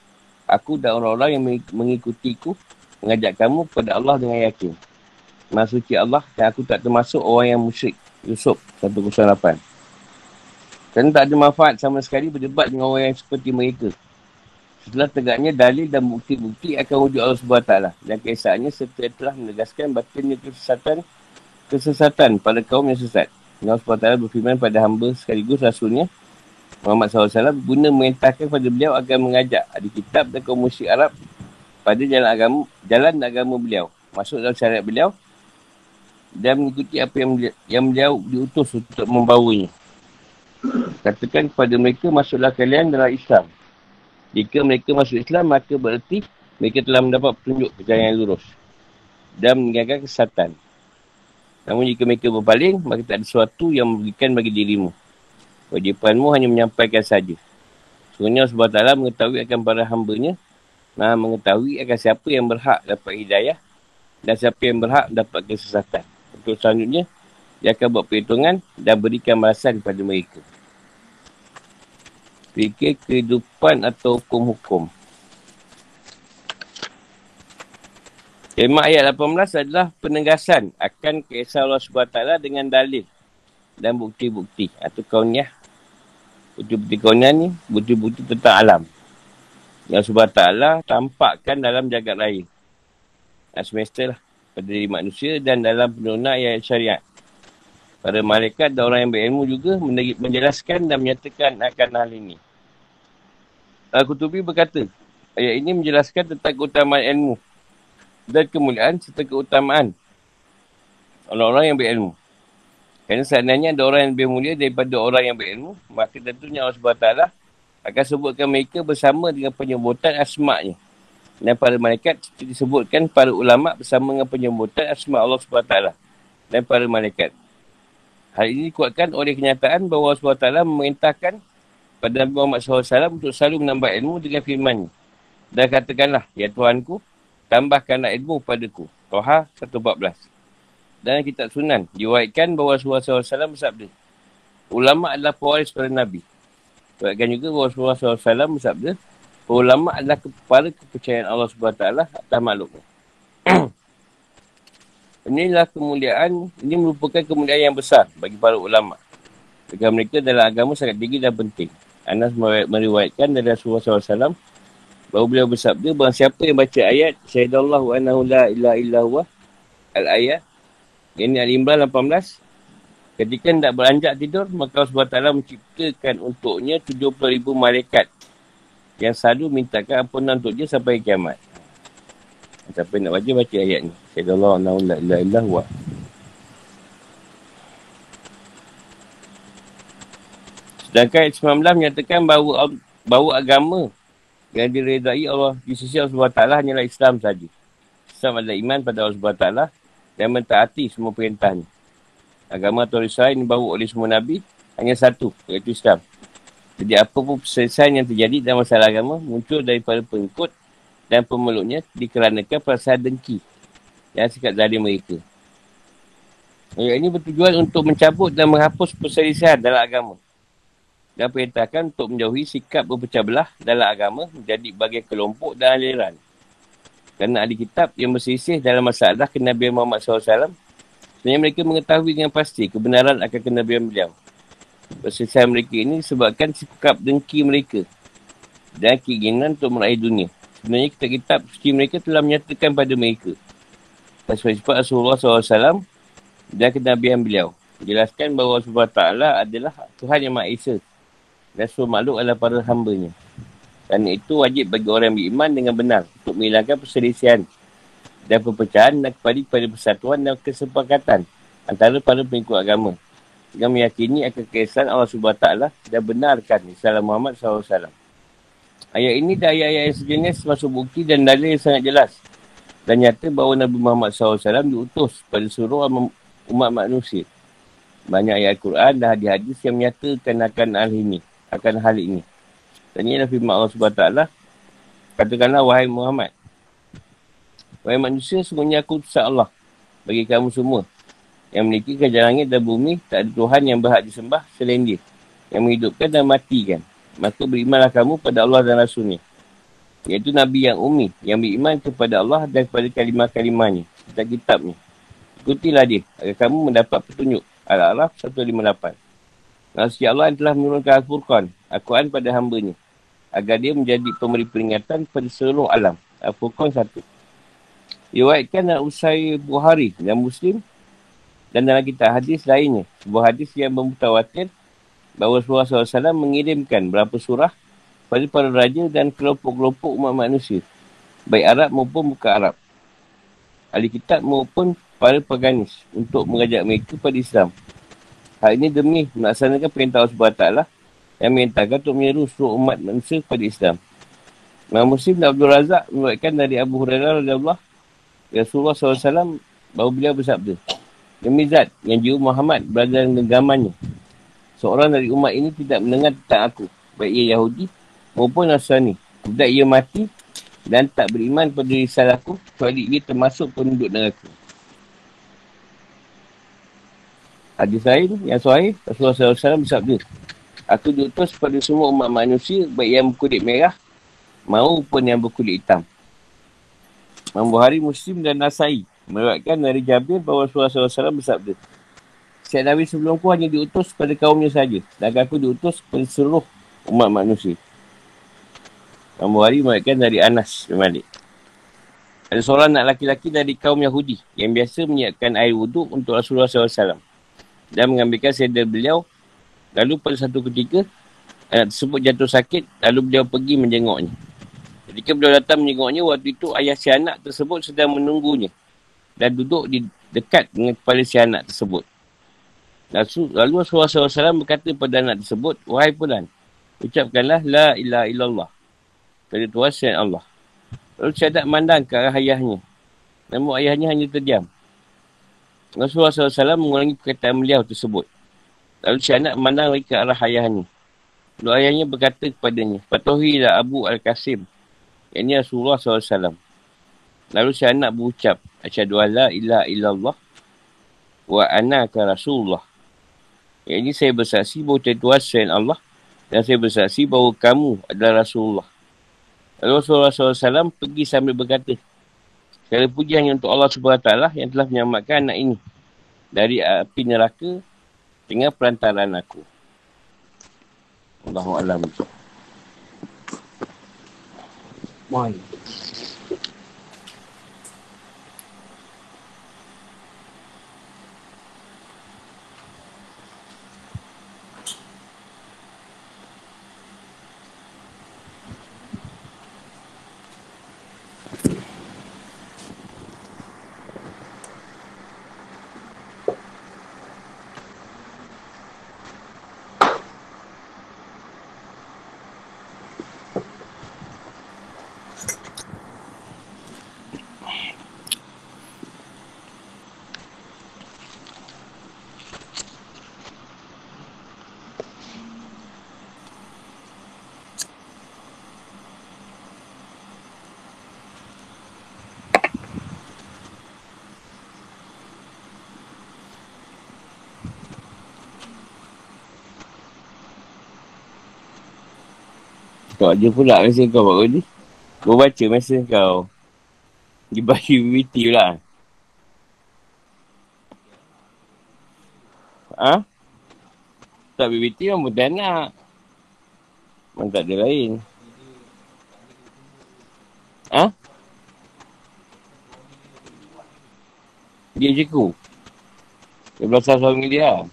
Aku dan orang-orang yang mengikutiku mengajak kamu kepada Allah dengan yakin. Masuci Allah dan aku tak termasuk orang yang musyrik. Yusuf 108. Kerana tak ada manfaat sama sekali berdebat dengan orang yang seperti mereka. Setelah tegaknya dalil dan bukti-bukti akan wujud Allah SWT. Dan keesaannya serta telah menegaskan batinnya kesesatan kesesatan pada kaum yang sesat. Allah SWT berfirman pada hamba sekaligus rasulnya. Muhammad SAW guna merintahkan kepada beliau agar mengajak ahli kitab dan kaum musyrik Arab pada jalan agama jalan agama beliau. Masuk dalam syariat beliau dan mengikuti apa yang yang beliau diutus untuk membawanya. Katakan kepada mereka, masuklah kalian dalam Islam. Jika mereka masuk Islam, maka berarti mereka telah mendapat petunjuk ke jalan yang lurus. Dan meninggalkan kesatan. Namun jika mereka berpaling, maka tak ada sesuatu yang memberikan bagi dirimu. Wajibanmu hanya menyampaikan saja. Sebenarnya Allah SWT mengetahui akan para hambanya. Nah, mengetahui akan siapa yang berhak dapat hidayah. Dan siapa yang berhak dapat kesesatan. Untuk selanjutnya, dia akan buat perhitungan dan berikan balasan kepada mereka. Fikir kehidupan atau hukum-hukum. Tema ayat 18 adalah penegasan akan kisah Allah SWT dengan dalil dan bukti-bukti atau kauniyah. Bukti-bukti kauniyah ni, bukti-bukti tentang alam. Yang SWT tampakkan dalam jagat raya. Semester lah pada diri manusia dan dalam penurunan ayat syariat. Para malaikat dan orang yang berilmu juga menjelaskan dan menyatakan akan hal ini. Al-Qutubi berkata, ayat ini menjelaskan tentang keutamaan ilmu dan kemuliaan serta keutamaan orang-orang yang berilmu. Kerana seandainya ada orang yang lebih mulia daripada orang yang berilmu, maka tentunya Allah SWT akan sebutkan mereka bersama dengan penyebutan asma'nya. Dan para malaikat disebutkan para ulama' bersama dengan penyebutan asma' Allah SWT dan para malaikat. Hal ini dikuatkan oleh kenyataan bahawa Allah SWT memerintahkan pada Nabi Muhammad SAW untuk selalu menambah ilmu dengan firman Dan katakanlah, Ya Tuhanku, tambahkanlah ilmu padaku. Toha 114. Dan kitab sunan, diwaikan bahawa Rasulullah SAW bersabda, Ulama adalah pewaris para Nabi. Diwaikan juga bahawa Rasulullah SAW bersabda, Ulama adalah kepala kepercayaan Allah SWT atas makhluknya. Inilah kemuliaan, ini merupakan kemuliaan yang besar bagi para ulama. Bagi mereka dalam agama sangat tinggi dan penting. Anas meriwayatkan dari Rasulullah SAW bahawa beliau bersabda, bahawa siapa yang baca ayat, Syahidallahu anahu la illa illa huwa, al-ayat, ini Al-Imran 18, ketika tidak beranjak tidur, maka Allah SWT menciptakan untuknya 70 ribu malaikat yang selalu mintakan ampunan untuk dia sampai kiamat. Siapa nak baca, baca ayat ni. Syedallah anahu la illa illa huwa. Sedangkan ayat 19 menyatakan bahawa, bahawa agama yang diredai Allah di sisi Allah SWT hanyalah Islam saja. Islam adalah iman pada Allah SWT dan mentaati semua perintahnya. Agama atau risalah yang dibawa oleh semua Nabi hanya satu, iaitu Islam. Jadi apa pun perselesaian yang terjadi dalam masalah agama muncul daripada pengikut dan pemeluknya dikarenakan perasaan dengki dan sikap zalim mereka. Ayat ini bertujuan untuk mencabut dan menghapus perselisihan dalam agama. Dan perintahkan untuk menjauhi sikap berpecah belah dalam agama menjadi bagian kelompok dan aliran. Kerana ahli kitab yang berselisih dalam masalah kenabian Muhammad SAW, sebenarnya mereka mengetahui dengan pasti kebenaran akan kenabian beliau. Perselisihan mereka ini sebabkan sikap dengki mereka dan keinginan untuk meraih dunia. Sebenarnya kitab-kitab suci mereka telah menyatakan pada mereka. Sifat-sifat Rasulullah SAW dan kenabian beliau. Jelaskan bahawa Allah Taala adalah Tuhan yang. Dan semua makhluk adalah para hambanya. Dan itu wajib bagi orang beriman dengan benar untuk menghilangkan perselisihan dan perpecahan dan kembali kepada persatuan dan kesepakatan antara para pengikut agama. Dengan meyakini akan keesahan Allah SWT dan benarkan Islam Muhammad SAW. Ayat ini dan ayat-ayat yang sejenis masuk bukti dan dalil yang sangat jelas. Dan nyata bahawa Nabi Muhammad SAW diutus pada seluruh umat manusia. Banyak ayat Al-Quran dan hadis-hadis yang menyatakan akan hal ini. Akan hal ini. Dan ini firman Allah SWT. Katakanlah, wahai Muhammad. Wahai manusia, semuanya aku utusan Allah. Bagi kamu semua. Yang memiliki kerajaan langit dan bumi, tak ada Tuhan yang berhak disembah selain dia. Yang menghidupkan dan matikan maka berimanlah kamu pada Allah dan Rasulnya. Iaitu Nabi yang umi, yang beriman kepada Allah dan kepada kalimah-kalimahnya, dan kitabnya. Ikutilah dia, agar kamu mendapat petunjuk. Al-Araf 158. Nasi Allah yang telah menurunkan Al-Furqan, Al-Quran pada hambanya, agar dia menjadi pemberi peringatan kepada seluruh alam. Al-Furqan 1. Iwaikan dan usai Buhari dan Muslim dan dalam kitab hadis lainnya. Sebuah hadis yang memutawatir bahawa Rasulullah SAW mengirimkan berapa surah pada para raja dan kelompok-kelompok umat manusia. Baik Arab maupun bukan Arab. Ahli kitab maupun para peganis untuk mengajak mereka pada Islam. Hal ini demi melaksanakan perintah SWT yang mengintahkan untuk menyeru seluruh umat manusia kepada Islam. Imam Muslim dan Abdul Razak menuatkan dari Abu Hurairah radhiyallahu Rasulullah SAW bahawa beliau bersabda. Demi zat yang jiwa Muhammad berada dalam genggamannya. Seorang dari umat ini tidak mendengar tentang aku. Baik ia Yahudi maupun Nasrani. Tidak ia mati dan tak beriman pada risalah aku. Kecuali ia termasuk penduduk neraka. Hadis lain yang sahih Rasulullah SAW bersabda. Aku diutus pada semua umat manusia baik yang berkulit merah maupun yang berkulit hitam. Imam Bukhari Muslim dan Nasai meriwayatkan dari Jabir bahawa Rasulullah SAW bersabda. Syed Nabi sebelumku hanya diutus pada kaumnya saja. Dan aku diutus kepada seluruh umat manusia. Imam Bukhari meriwayatkan dari Anas bin Malik. Ada seorang anak laki-laki dari kaum Yahudi yang biasa menyiapkan air wuduk untuk Rasulullah SAW. Dan mengambilkan sedar beliau. Lalu pada satu ketika, anak tersebut jatuh sakit. Lalu beliau pergi menjenguknya. Ketika beliau datang menjenguknya, waktu itu ayah si anak tersebut sedang menunggunya. Dan duduk di dekat dengan kepala si anak tersebut. Lalu Rasulullah SAW berkata kepada anak tersebut, Wahai pulan, ucapkanlah La ilaha illallah. Pada Tuhan Sayyid Allah. Lalu syahadat mandang ke arah ayahnya. Namun ayahnya hanya terdiam. Rasulullah SAW mengulangi perkataan beliau tersebut. Lalu syahadat mandang lagi ke arah ayahnya. Lalu ayahnya berkata kepadanya, Patuhilah Abu Al-Qasim ini Rasulullah SAW. Lalu saya nak berucap. Asyadu ala ila illallah. Wa anaka Rasulullah. Yang ini saya bersaksi bahawa Tuhan selain Allah. Dan saya bersaksi bahawa kamu adalah Rasulullah. Rasulullah SAW pergi sambil berkata. Segala puji hanya untuk Allah SWT yang telah menyelamatkan anak ini. Dari api neraka dengan perantaraan aku. Allahu'alam. Why? Kau ada pula mesej kau buat ni. Kau baca mesej kau. Dia bagi BBT pula. Ha? Tak BBT pun pun nak. Memang tak ada lain. Ha? Dia je ku. Dia belasah suami dia.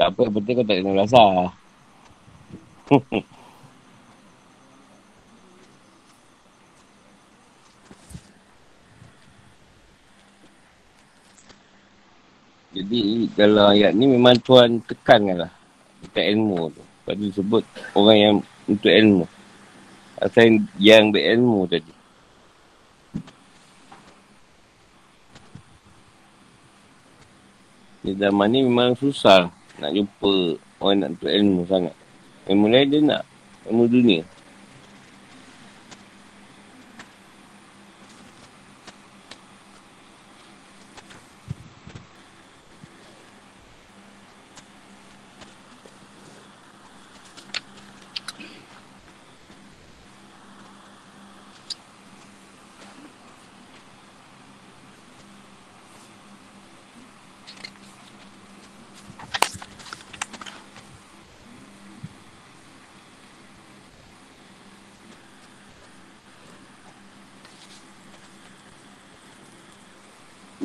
Tak apa, betul kau tak kena belasah. Jadi dalam ayat ni memang Tuhan tekankan lah dekat ilmu tu. Pada sebut orang yang untuk ilmu. Asal yang berilmu tadi. Di zaman ni memang susah nak jumpa orang nak untuk ilmu sangat. Ilmu lain dia nak. Ilmu dunia.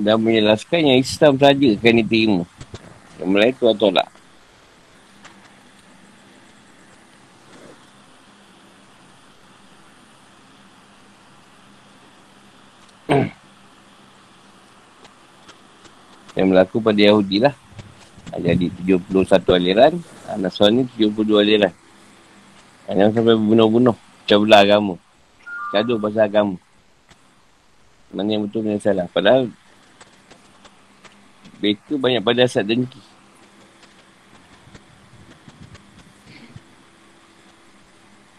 dan menjelaskan yang Islam saja akan diterima. Yang melayu tu atau tak. yang berlaku pada Yahudi lah. Jadi 71 aliran, Nasrani 72 aliran. Yang sampai bunuh-bunuh, pecah belah agama. Cadu pasal agama. Mana yang betul mana yang salah. Padahal mereka banyak pada asal dengki.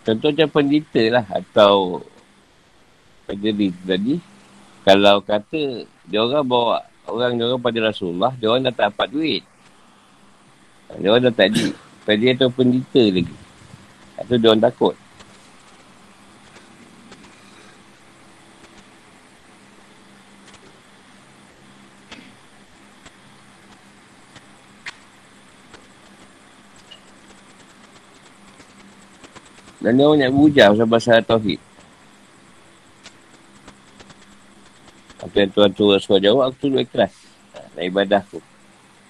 Contoh macam pendeta lah atau pendeta tadi. Kalau kata dia orang bawa orang dia orang pada Rasulullah, dia orang dah tak dapat duit. Dia orang dah tak di. Pendeta atau pendeta lagi. Atau dia orang takut. Dan dia orang nak berujar pasal pasal Tauhid. Apa yang Tuhan Tuhan suruh jawab, aku tunduk ikhlas. Nak ibadah aku.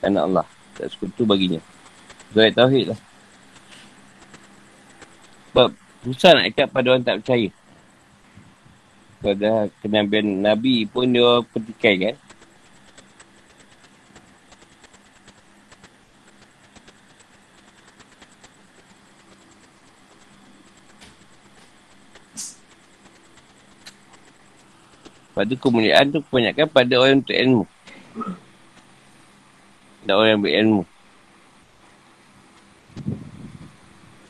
Kerana Allah. Tak sekutu baginya. Tuhan Tauhid lah. Sebab susah nak ikat pada orang tak percaya. Pada kenabian Nabi pun dia petikai kan. Pada kemuliaan tu kebanyakan pada orang yang ilmu. Dan orang yang berilmu.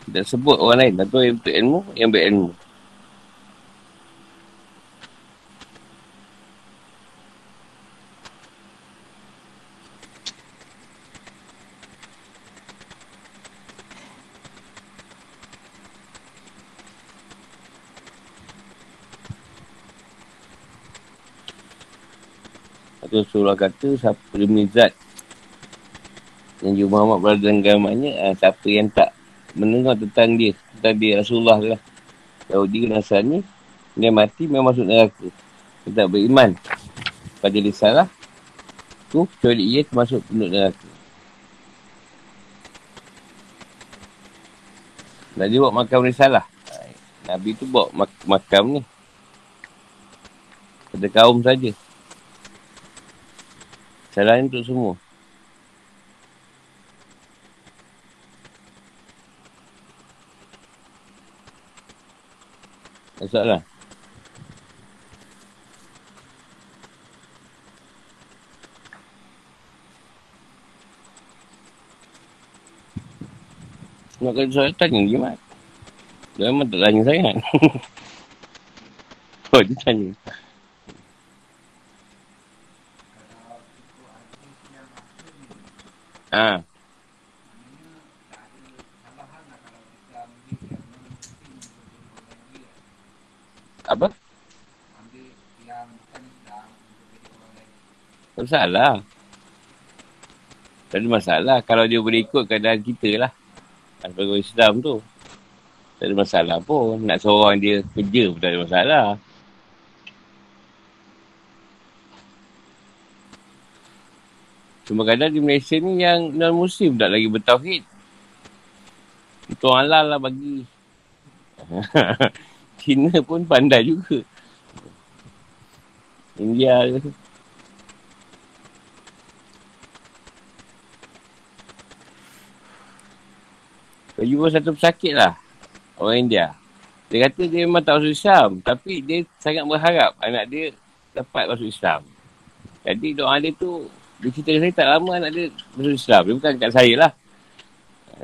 Dan sebut orang lain. Tentu yang berilmu, yang berilmu. Rasulullah kata siapa demi zat yang juga Muhammad berada dalam agamanya uh, siapa yang tak mendengar tentang dia tentang dia Rasulullah lah. Yahudi Nasrani dia mati memang masuk neraka. Dia tak beriman pada risalah tu kecuali ia termasuk penduduk neraka. Dia buat makam risalah Nabi tu buat mak- makam ni. Pada kaum saja Salah untuk semua. Masalah. Kata saya tanya dia mat. Dia memang tak tanya sangat. oh, dia tanya. Ha. Apa? Tak salah. Tak ada masalah. Kalau dia boleh ikut keadaan kita lah. Sebagai Islam tu. Tak ada masalah pun. Nak seorang dia kerja pun tak ada masalah. Cuma kadang di Malaysia ni yang non-Muslim tak lagi bertauhid. Itu halal lah bagi. Cina pun pandai juga. India ke. Saya jumpa satu pesakit lah. Orang India. Dia kata dia memang tak masuk Islam. Tapi dia sangat berharap anak dia dapat masuk Islam. Jadi doa dia tu dia cerita saya tak lama anak dia masuk Islam. Dia bukan kat saya lah.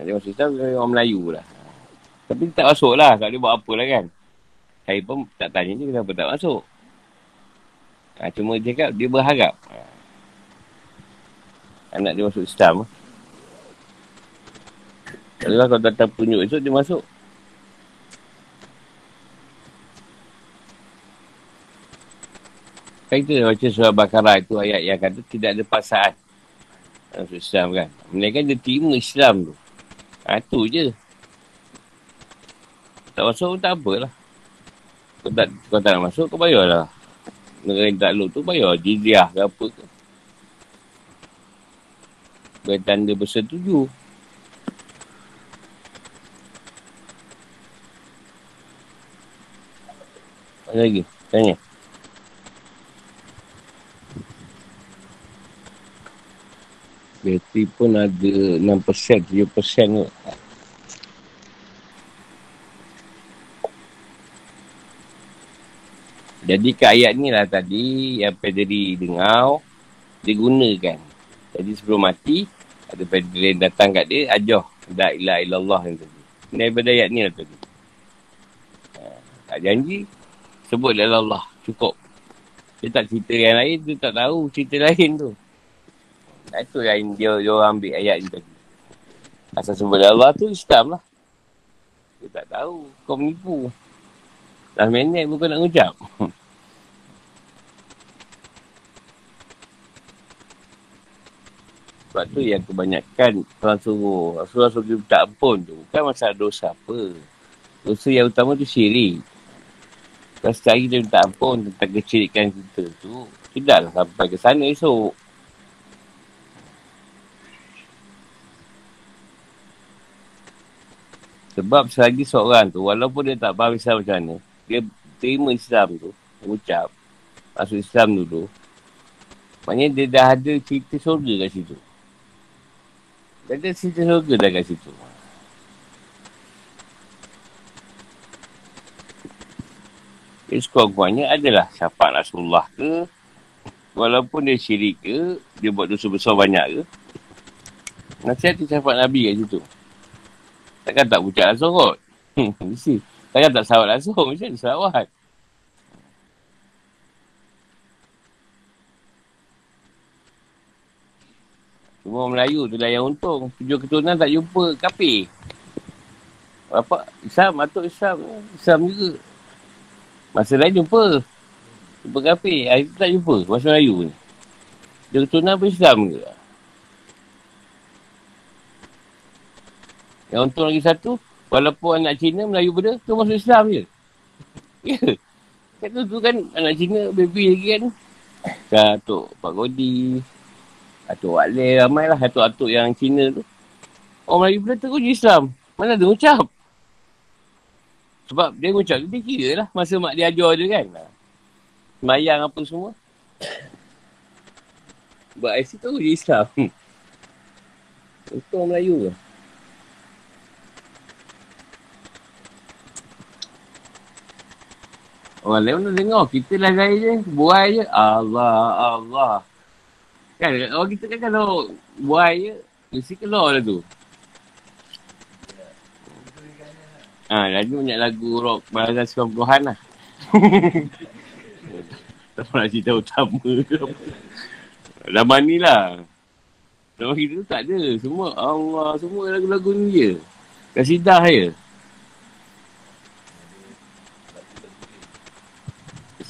Dia masuk Islam, dia orang Melayu lah. Tapi dia tak masuk lah. Kalau dia buat apa lah kan. Saya pun tak tanya dia kenapa tak masuk. Ha, cuma dia cakap dia berharap. Ha. Anak dia masuk Islam. Kalau kalau datang penunjuk esok, dia masuk. Kan kita baca surah Bakara itu ayat yang kata tidak ada pasangan. Masuk Islam kan. Mereka dia terima Islam tu. Ha, tu je. Tak masuk pun tak apalah. Kau tak, kau tak nak masuk, kau bayar lah. Negara yang tak tu bayar jizyah ke apa ke. Bagi tanda bersetuju. Apa lagi? Tanya. Bateri pun ada 6%, 7% kot. Jadi ke ayat ni lah tadi yang pederi dengar digunakan. Jadi sebelum mati ada pederi datang kat dia ajar la ilaha illallah yang tadi. Ini daripada ayat ni lah tadi. Ha, tak janji sebut la Allah cukup. Dia tak cerita yang lain, dia tak tahu cerita lain tu. Nah, itu yang dia, dia orang ambil ayat ni tadi. Asal sebut Allah tu Islam lah. Dia tak tahu. Kau menipu. Dah minit bukan nak ucap. Sebab tu yang kebanyakan orang suruh. Rasulullah suruh minta ampun tu. Bukan masalah dosa apa. Dosa yang utama tu syirik. Kalau sekali dia minta ampun tentang kecilikan kita tu, tidaklah sampai ke sana esok. Sebab selagi seorang tu, walaupun dia tak faham Islam macam mana, dia terima Islam tu, ucap, masuk Islam dulu, maknanya dia dah ada cerita surga kat situ. Dia ada cerita surga dah kat situ. Jadi sekurang-kurangnya adalah syafaat Rasulullah ke, walaupun dia syirik ke, dia buat dosa besar banyak ke, nasihat dia syafaat Nabi kat situ. Takkan tak ucap langsung kot. Mesti. Takkan tak sawat langsung. Mesti ada sawat. Cuma Melayu tu lah yang untung. Tujuh keturunan tak jumpa kapi. Apa? Islam, atuk Islam. Islam juga. Masa lain jumpa. Jumpa kafe. Hari tu tak jumpa. Masa Melayu ni. Dia keturunan pun Islam ke? Yang untung lagi satu. Walaupun anak Cina Melayu benda. Tu masuk Islam je. Ya. Kat tu, tu kan anak Cina baby lagi kan. Kan Atuk Pak Godi. Atuk Wak Le. Ramai lah atuk-atuk yang Cina tu. Orang Melayu benda tu Islam. Mana ada ucap. Sebab dia ucap dia kira lah masa mak dia ajar dia kan. Semayang apa semua. Buat IC tu dia Islam. Itu orang Melayu ke? Orang lain mana dengar. Kita lah gaya je. Buai je. Allah, Allah. Kan orang kita kan kalau buai je. Mesti keluar lah tu. Ha, lagu banyak lagu rock balasan 90-an lah. tak pernah cerita utama ke apa. Zaman ni lah. Zaman kita tu tak ada. Semua Allah, semua lagu-lagu ni je. Kasidah je.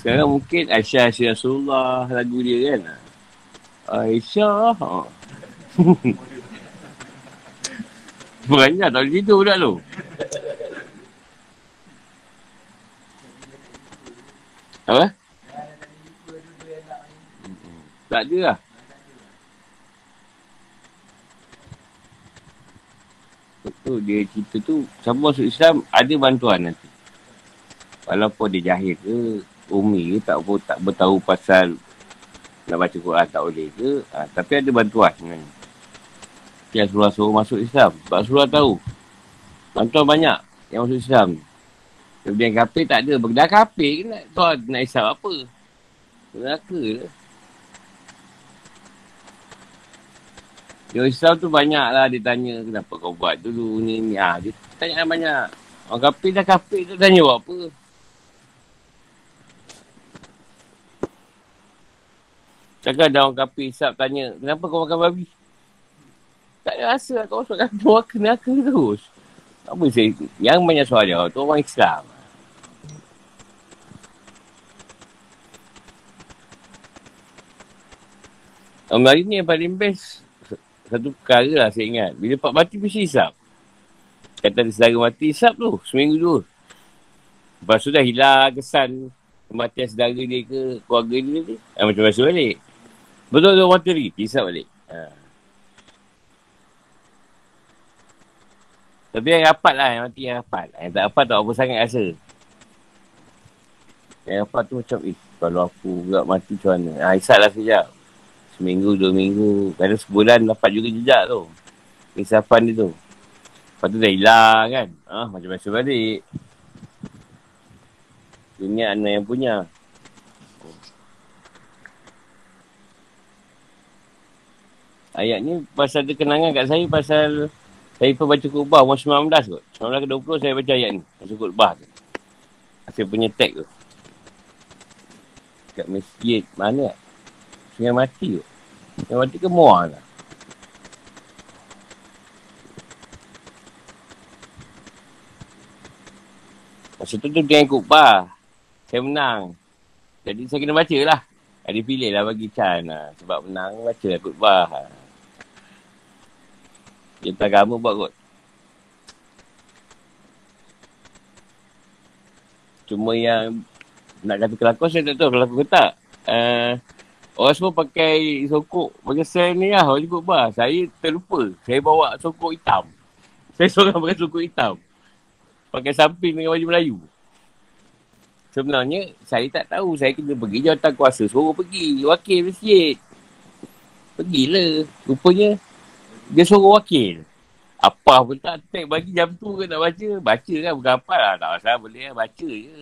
Sekarang mungkin Aisyah Aisyah Rasulullah lagu dia kan. Aisyah. Ha. Banyak tak boleh tidur pula tu. Apa? Tak ada lah. Tu dia cerita tu siapa masuk Islam ada bantuan nanti. Walaupun dia jahil ke, umi ke, tak tak bertahu pasal nak baca Quran tak boleh ke, ha, tapi ada bantuan kan. Yang Rasulullah suruh masuk Islam. Sebab Rasulullah tahu. Bantuan banyak yang masuk Islam. Kemudian kafir tak ada. Dah kafir nak, tuan nak isap apa? Neraka lah. Yang Islam tu banyak lah dia tanya kenapa kau buat dulu ni ni. Ha, dia tanya banyak. Orang kafir dah kafir tu tanya buat apa? Cakap ada orang kafir isap tanya kenapa kau makan babi? Tak ada rasa lah kau masuk neraka, neraka terus. Apa saya, yang banyak soalan tu orang Islam. Orang hari ni yang paling best satu perkara lah saya ingat. Bila Pak mati mesti isap. Kata ada saudara mati isap tu. Seminggu tu. Lepas tu dah hilang kesan kematian saudara dia ke keluarga dia ni. Ha, macam biasa balik. Betul tu mati lagi. Isap balik. Ha. Tapi yang rapat lah. Yang mati yang rapat. Yang tak rapat tak apa sangat rasa. Yang rapat tu macam eh. Kalau aku gak mati macam mana. Ha, isap lah sekejap. Seminggu, dua minggu. Kadang sebulan dapat juga jejak tu. Kesapan dia tu. Lepas tu dah hilang kan. Ah, macam biasa balik. Ingat anak yang punya. Ayat ni pasal ada kenangan kat saya pasal saya pun baca khutbah umur 19 kot. 19 ke 20 saya baca ayat ni. Baca khutbah tu. Saya punya tag tu. Kat masjid mana? Sungai mati tu. Sungai mati ke muar lah. Masa tu tu dengan khutbah. Saya menang. Jadi saya kena baca lah. Ada pilih lah bagi Chan lah. Sebab menang baca lah khutbah. Dia tak agama buat kot. Cuma yang nak kata kelakon saya tak tahu kelakon ke tak. Uh, orang semua pakai sokok pakai sel ni lah. Orang ikut bah. Saya terlupa. Saya bawa sokok hitam. Saya seorang pakai sokok hitam. Pakai samping dengan baju Melayu. Sebenarnya saya tak tahu. Saya kena pergi jawatan kuasa. Suruh pergi. Wakil masjid. Pergilah. Rupanya dia suruh wakil. Apa pun tak tag bagi jam tu ke nak baca. Baca kan bukan apa lah. Tak masalah boleh lah. Baca je.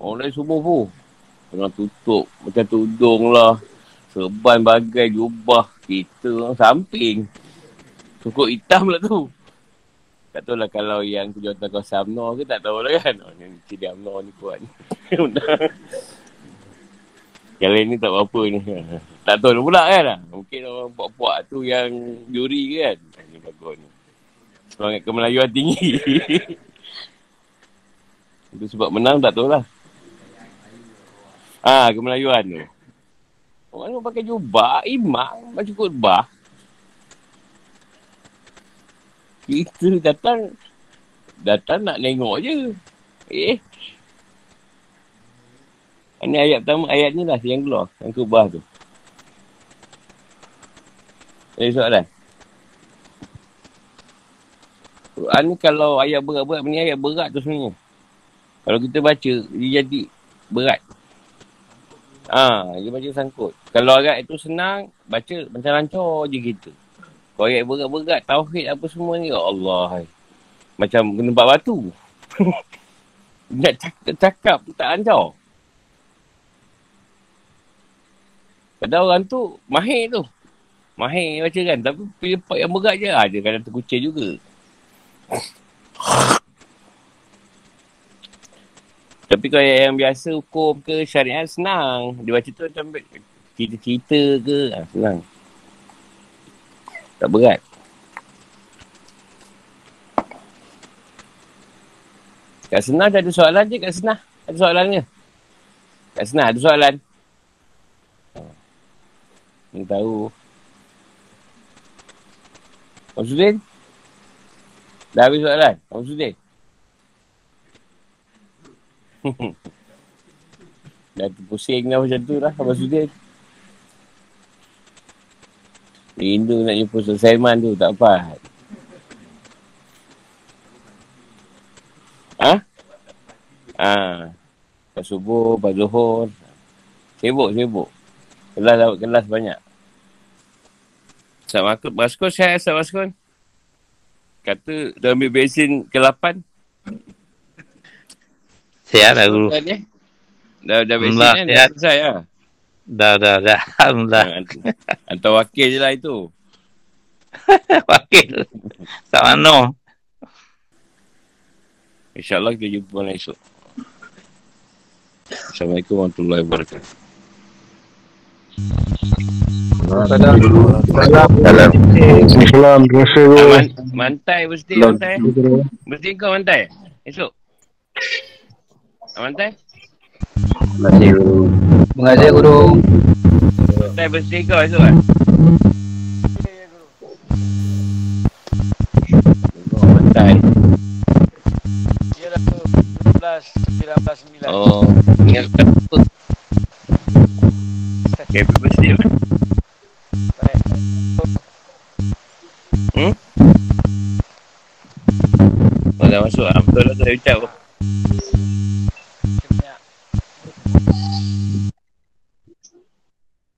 Orang lain semua pun. Tengah tutup. Macam tudung lah. Serban bagai jubah. Kita orang samping. Cukup hitam lah tu. Tak tahu lah kalau yang kejahatan kuasa UMNO ke tak tahu lah kan. Oh, yang ciri UMNO ni kuat. Kalau ini tak apa-apa ni. Tak tahu pula kan. Mungkin orang puak-puak tu yang juri kan. Ini bagus ni. Semangat kemelayuan tinggi. Itu sebab menang tak tahu lah. Ah, kemelayuan tu. Orang tu pakai jubah, imam, baca khutbah. Kita datang, datang nak tengok je. Eh, ini ayat pertama, ayat ni lah yang keluar. Yang kubah tu. Ada soalan? Quran ni kalau ayat berat-berat, ni ayat berat tu sebenarnya. Kalau kita baca, dia jadi berat. Ha, dia baca sangkut. Kalau ayat itu senang, baca macam lancar je kita. Kalau ayat berat-berat, tauhid apa semua ni, ya Allah. Macam kena batu. Nak cakap, cakap tak lancar. Padahal orang tu mahir tu. Mahir baca kan. Tapi pilih part yang berat je. Ha, dia kadang terkucil juga. Tapi kalau yang biasa hukum ke syariat senang. Dia baca tu macam cerita-cerita ke. Ha, senang. Tak berat. Kat senang ada soalan je kat senang. Ada soalan ke? Kat senang ada soalan. Yang tahu. Abang Sudin? Dah habis soalan? Abang Sudin? Dah terpusing dah macam tu lah Abang Sudin. Rindu nak jumpa Ustaz Saiman tu, tak apa. Ha? Ha. Pas subuh, pas zuhur. Sibuk, sibuk. Kelas kelas banyak. Assalamualaikum. Baskun saya Assalamualaikum. Kata dah ambil bensin ke-8. Sihat lah guru. Dah, dah bensin kan? Dah selesai lah. Dah, dah, dah. Alhamdulillah. Hantar wakil je lah itu. wakil. Tak mana. InsyaAllah kita jumpa malam esok. Assalamualaikum warahmatullahi wabarakatuh. Assalamualaikum. Assalamualaikum. Terima kasih. Man, mantai mesti mantai. Mesti kau mantai. Esok. Mantai. Terima kasih guru. Terima kasih guru. Mantai mesti kau esok kan. Mantai. Dia dah tu 19 19 9. Oh, ingat apa? Happy birthday. Hmm? Oh, dah masuk. Betul lah saya ucap.